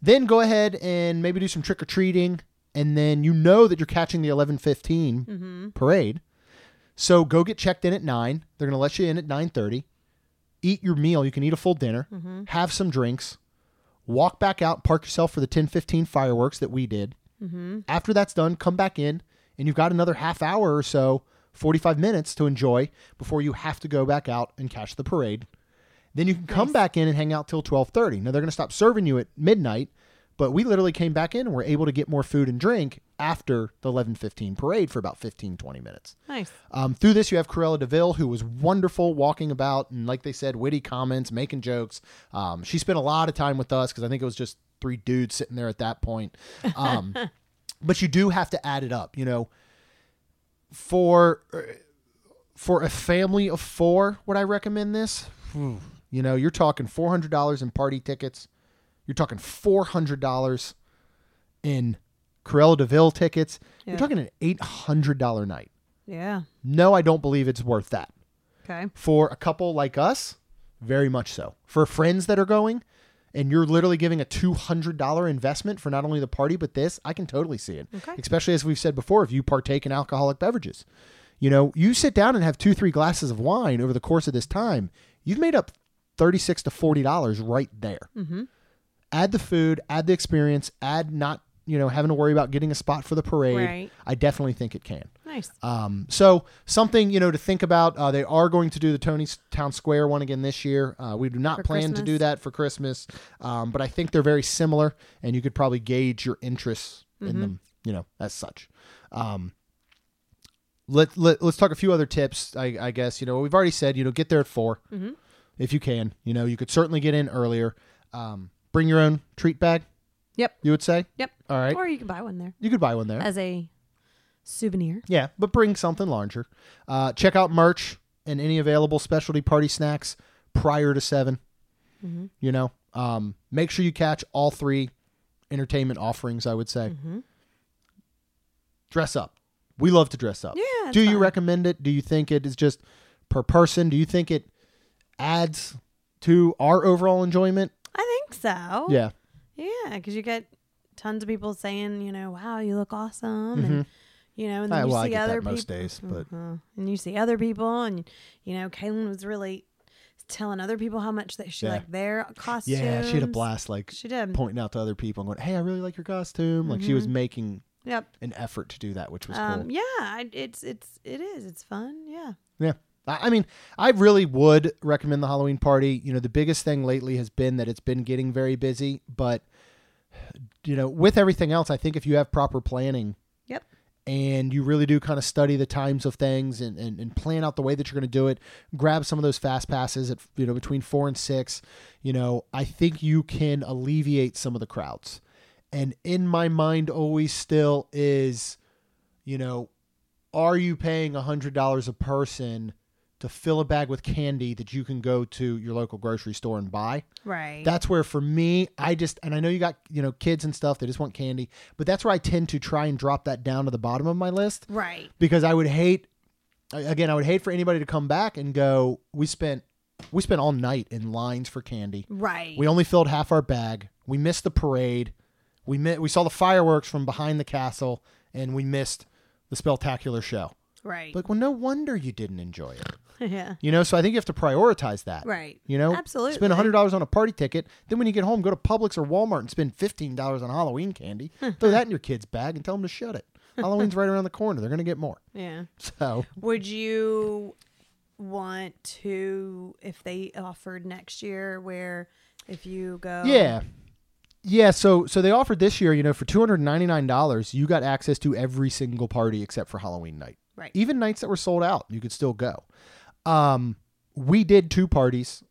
Speaker 1: Then go ahead and maybe do some trick or treating, and then you know that you're catching the eleven mm-hmm. parade. So go get checked in at nine. They're gonna let you in at nine thirty. Eat your meal. You can eat a full dinner. Mm-hmm. Have some drinks. Walk back out. Park yourself for the ten fifteen fireworks that we did. Mm-hmm. After that's done, come back in, and you've got another half hour or so, forty five minutes to enjoy before you have to go back out and catch the parade. Then you can come
Speaker 2: Nice.
Speaker 1: back in and hang out till twelve thirty. Now they're gonna stop serving you at midnight, but we literally came back in and were able to get more food and drink after the eleven fifteen parade for about 15, 20 minutes.
Speaker 2: Nice.
Speaker 1: Um, through this, you have Cruella de Vil, who was wonderful walking about and, like they said, witty comments, making jokes. Um, she spent a lot of time with us because I think it was just three dudes sitting there at that point. Um, but you do have to add it up, you know. For for a family of four, would I recommend this? You know, you're talking four hundred dollars in party tickets. You're talking four hundred dollars in Cruella de Vil tickets.
Speaker 2: Yeah.
Speaker 1: You're talking an eight hundred dollar night.
Speaker 2: Yeah.
Speaker 1: No, I don't believe it's worth that.
Speaker 2: Okay.
Speaker 1: For a couple like us, very much so. For friends that are going, and you're literally giving a two hundred dollar investment for not only the party but this, I can totally see it.
Speaker 2: Okay.
Speaker 1: Especially as we've said before, if you partake in alcoholic beverages, you know, you sit down and have two, three glasses of wine over the course of this time, you've made up thirty six to forty dollars right there.
Speaker 2: Mm-hmm.
Speaker 1: Add the food, add the experience, add not you know having to worry about getting a spot for the parade.
Speaker 2: Right.
Speaker 1: I definitely think it can.
Speaker 2: Nice.
Speaker 1: Um, so something you know to think about. Uh, they are going to do the Tony Town Square one again this year. Uh, we do not
Speaker 2: For
Speaker 1: plan to do that for Christmas, um, but I think they're very similar, and you could probably gauge your interests
Speaker 2: Mm-hmm.
Speaker 1: in them. You know, as such. Um, let, let let's talk a few other tips. I, I guess you know we've already said you know get there at 4
Speaker 2: Mhm.
Speaker 1: If you can. You know you could certainly get in earlier. Um, bring your own treat bag.
Speaker 2: Yep.
Speaker 1: You would say.
Speaker 2: Yep.
Speaker 1: All right.
Speaker 2: Or you can buy one there
Speaker 1: You could buy one there.
Speaker 2: as a souvenir.
Speaker 1: Yeah, but bring something larger. Uh, check out merch and any available specialty party snacks prior to 7
Speaker 2: Mm-hmm.
Speaker 1: You know, um, make sure you catch all three entertainment offerings. I would say
Speaker 2: Mm-hmm.
Speaker 1: dress up. We love to dress up.
Speaker 2: Yeah.
Speaker 1: Do you recommend it? Do you think it is just per person? Do you think it adds to our overall enjoyment?
Speaker 2: I think so.
Speaker 1: Yeah.
Speaker 2: Yeah, because you get tons of people saying, you know, wow, you look awesome.
Speaker 1: Mhm.
Speaker 2: And, you know, and then
Speaker 1: I,
Speaker 2: you
Speaker 1: well, I
Speaker 2: see other
Speaker 1: that most
Speaker 2: people.
Speaker 1: days, but
Speaker 2: Uh-huh. And you see other people, and, you know, Kaylin was really telling other people how much that she
Speaker 1: Yeah.
Speaker 2: liked their costumes.
Speaker 1: yeah, she had a blast. Like
Speaker 2: She did.
Speaker 1: pointing out to other people and going, "Hey, I really like your costume." Like she was making
Speaker 2: Yep.
Speaker 1: an effort to do that, which was
Speaker 2: Um,
Speaker 1: cool.
Speaker 2: yeah, I, it's it's it is. It's fun. Yeah.
Speaker 1: Yeah. I mean, I really would recommend the Halloween party. You know, the biggest thing lately has been that it's been getting very busy, but you know, with everything else, I think if you have proper planning
Speaker 2: Yep.
Speaker 1: and you really do kind of study the times of things and, and, and plan out the way that you're going to do it, grab some of those fast passes at, you know, between four and six, you know, I think you can alleviate some of the crowds. And in my mind, always still is, you know, are you paying a $100 a person to fill a bag with candy that you can go to your local grocery store and buy?
Speaker 2: Right.
Speaker 1: That's where for me, I just and I know you got, you know, kids and stuff that just want candy, but that's where I tend to try and drop that down to the bottom of my list
Speaker 2: right.
Speaker 1: because I would hate again, I would hate for anybody to come back and go, we spent we spent all night in lines for candy.
Speaker 2: Right.
Speaker 1: We only filled half our bag. We missed the parade. We mi- we saw the fireworks from behind the castle and we missed the spectacular show.
Speaker 2: Right.
Speaker 1: Like, well, no wonder you didn't enjoy it.
Speaker 2: yeah.
Speaker 1: You know, so I think you have to prioritize that.
Speaker 2: Right.
Speaker 1: You know,
Speaker 2: Absolutely.
Speaker 1: Spend hundred dollars on a party ticket. Then when you get home, go to Publix or Walmart and spend fifteen dollars on Halloween candy. Throw that in your kid's bag and tell them to shut it. Halloween's right around the corner. They're gonna get more.
Speaker 2: Yeah.
Speaker 1: So
Speaker 2: Would you want to if they offered next year where if you go
Speaker 1: yeah, yeah. So so they offered this year. You know, for two hundred ninety nine dollars, you got access to every single party except for Halloween night.
Speaker 2: Right.
Speaker 1: Even nights that were sold out, you could still go. Um, we did two parties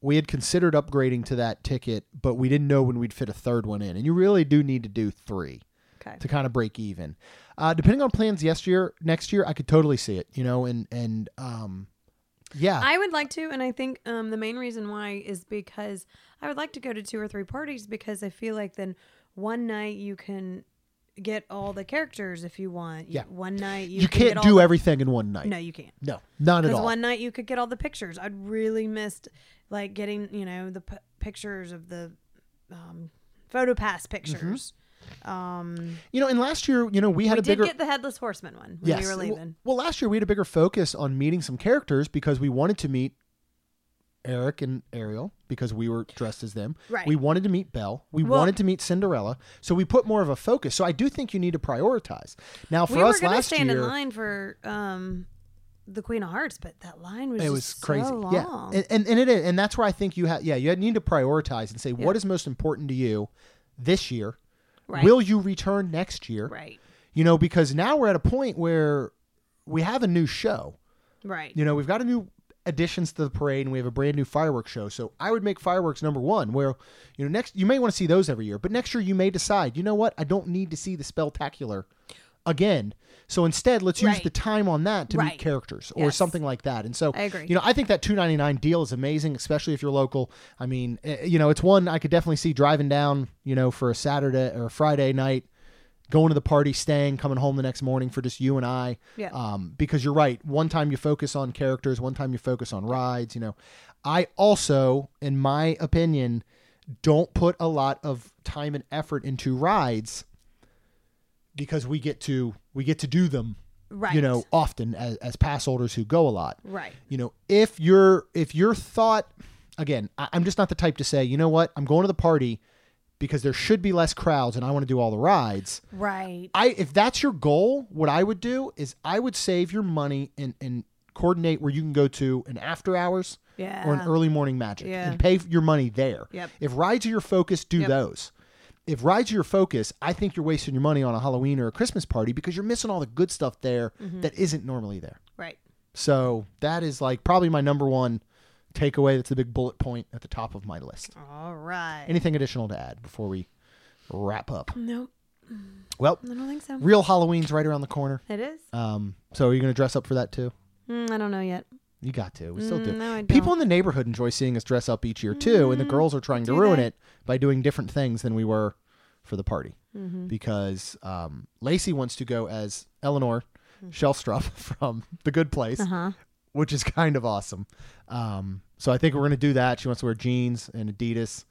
Speaker 1: we had considered upgrading to that ticket, but we didn't know when we'd fit a third one in. And you really do need to do three
Speaker 2: Okay.
Speaker 1: to kind of break even. Uh, depending on plans yes year, next year, I could totally see it, you know, and, and, um, yeah.
Speaker 2: I would like to, and I think um, the main reason why is because I would like to go to two or three parties because I feel like then one night you can get all the characters if you want.
Speaker 1: Yeah.
Speaker 2: One night you,
Speaker 1: you,
Speaker 2: can
Speaker 1: can't do
Speaker 2: the-
Speaker 1: everything in one night.
Speaker 2: No, you can't.
Speaker 1: No, not at all.
Speaker 2: one night you could get all the pictures. I'd really missed like getting you know the p- pictures of the um, photo pass pictures. Um,
Speaker 1: you know, and last year, you know, we
Speaker 2: we
Speaker 1: had a
Speaker 2: did
Speaker 1: bigger.
Speaker 2: get the headless horseman one when
Speaker 1: yes.
Speaker 2: we were
Speaker 1: Well-
Speaker 2: leaving.
Speaker 1: Well, last year we had a bigger focus on meeting some characters because we wanted to meet Eric and Ariel because we were dressed as them.
Speaker 2: Right.
Speaker 1: We wanted to meet Belle. We
Speaker 2: Well-
Speaker 1: wanted to meet Cinderella. So we put more of a focus. So I do think you need to prioritize. Now, for
Speaker 2: we
Speaker 1: us last
Speaker 2: stand
Speaker 1: year,
Speaker 2: in line for um, the Queen of Hearts, but that line was
Speaker 1: it
Speaker 2: just
Speaker 1: was
Speaker 2: so
Speaker 1: crazy.
Speaker 2: long.
Speaker 1: Yeah, and, and and it is, and that's where I think you have. Yeah, you need to prioritize and say
Speaker 2: Yeah.
Speaker 1: what is most important to you this year.
Speaker 2: Right.
Speaker 1: Will you return next year?
Speaker 2: right,
Speaker 1: You know, because now we're at a point where we have a new show.
Speaker 2: right,
Speaker 1: You know, we've got a new additions to the parade and we have a brand new fireworks show. So I would make fireworks number one where, you know, next you may want to see those every year, but next year you may decide, you know what, I don't need to see the spectacular again. So instead, let's use
Speaker 2: Right.
Speaker 1: the time on that to meet characters or
Speaker 2: Yes.
Speaker 1: something like that. And so,
Speaker 2: I agree.
Speaker 1: you know, I think that two ninety nine deal is amazing, especially if you're local. I mean, eh, you know, it's one I could definitely see driving down, you know, for a Saturday or a Friday night, going to the party, staying, coming home the next morning for just you and I.
Speaker 2: Yeah.
Speaker 1: Um, because you're right. One time you focus on characters, one time you focus on rides. You know, I also, in my opinion, don't put a lot of time and effort into rides because we get to we get to do them
Speaker 2: right.
Speaker 1: you know often as, as pass holders who go a lot
Speaker 2: right,
Speaker 1: you know if you're if your thought again I, i'm just not the type to say you know what i'm going to the party because there should be less crowds and i want to do all the rides
Speaker 2: right,
Speaker 1: i if that's your goal what i would do is i would save your money and and coordinate where you can go to an after hours
Speaker 2: yeah,
Speaker 1: or an early morning magic
Speaker 2: Yeah.
Speaker 1: and pay your money there
Speaker 2: Yep.
Speaker 1: if rides are your focus do
Speaker 2: Yep.
Speaker 1: those if rides are your focus i think you're wasting your money on a halloween or a christmas party because you're missing all the good stuff there
Speaker 2: Mm-hmm.
Speaker 1: that isn't normally there
Speaker 2: right.
Speaker 1: so that is like probably my number one takeaway. That's the big bullet point at the top of my list.
Speaker 2: All right.
Speaker 1: Anything additional to add before we wrap up?
Speaker 2: nope,
Speaker 1: Well,
Speaker 2: I don't think so.
Speaker 1: real Halloween's right around the corner.
Speaker 2: It is.
Speaker 1: Um, so are you going to dress up for that too?
Speaker 2: Mm, I don't know yet.
Speaker 1: You got to. We still
Speaker 2: Mm,
Speaker 1: do.
Speaker 2: no, I
Speaker 1: People
Speaker 2: don't.
Speaker 1: in the neighborhood enjoy seeing us dress up each year too, and the
Speaker 2: Mm,
Speaker 1: girls are trying to ruin
Speaker 2: they?
Speaker 1: it by doing different things than we were for the party.
Speaker 2: Mm-hmm.
Speaker 1: Because um, Lacey wants to go as Eleanor Shellstrop from The Good Place.
Speaker 2: Uh huh.
Speaker 1: Which is kind of awesome. Um, so I think we're going to do that. She wants to wear jeans and Adidas,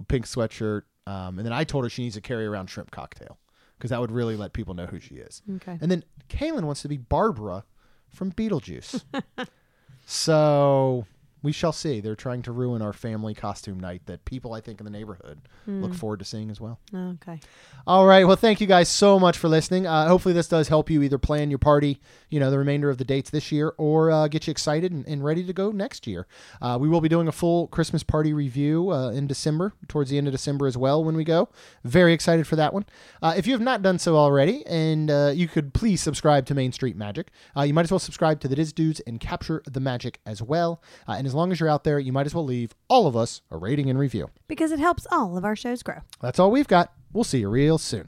Speaker 1: a pink sweatshirt, um, and then I told her she needs to carry around shrimp cocktail because that would really let people know who she is.
Speaker 2: Okay.
Speaker 1: And then Kaylin wants to be Barbara from Beetlejuice. so we shall see. They're trying to ruin our family costume night that people I think in the neighborhood look forward to seeing as well.
Speaker 2: Okay.
Speaker 1: All right. Well, thank you guys so much for listening. Uh, hopefully, this does help you either plan your party, you know, the remainder of the dates this year, or uh, get you excited and, and ready to go next year. Uh, we will be doing a full Christmas party review uh, in December, towards the end of December as well, when we go. Very excited for that one. Uh, if you have not done so already, and uh, you could please subscribe to Main Street Magic, uh, you might as well subscribe to the Diz Dudes and capture the magic as well. Uh, and as long as you're out there, you might as well leave all of us a rating and review.
Speaker 2: Because it helps all of our shows grow.
Speaker 1: That's all we've got. We'll see you real soon.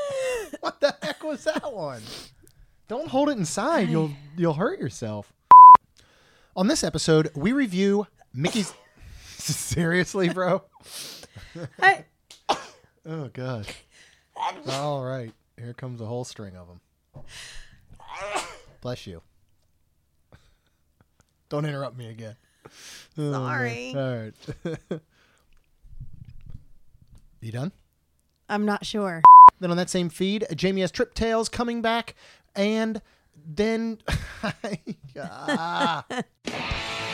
Speaker 1: what the heck was that one? Don't hold it inside. You'll you'll hurt yourself. On this episode, we review Mickey's Seriously, bro?
Speaker 2: Hey.
Speaker 1: Oh god. All right. Here comes a whole string of them. Bless you. Don't interrupt me again. Oh.
Speaker 2: Sorry.
Speaker 1: All right. you done?
Speaker 2: I'm not sure.
Speaker 1: Then on that same feed, Jamie has Trip Tales coming back, and then. Ah.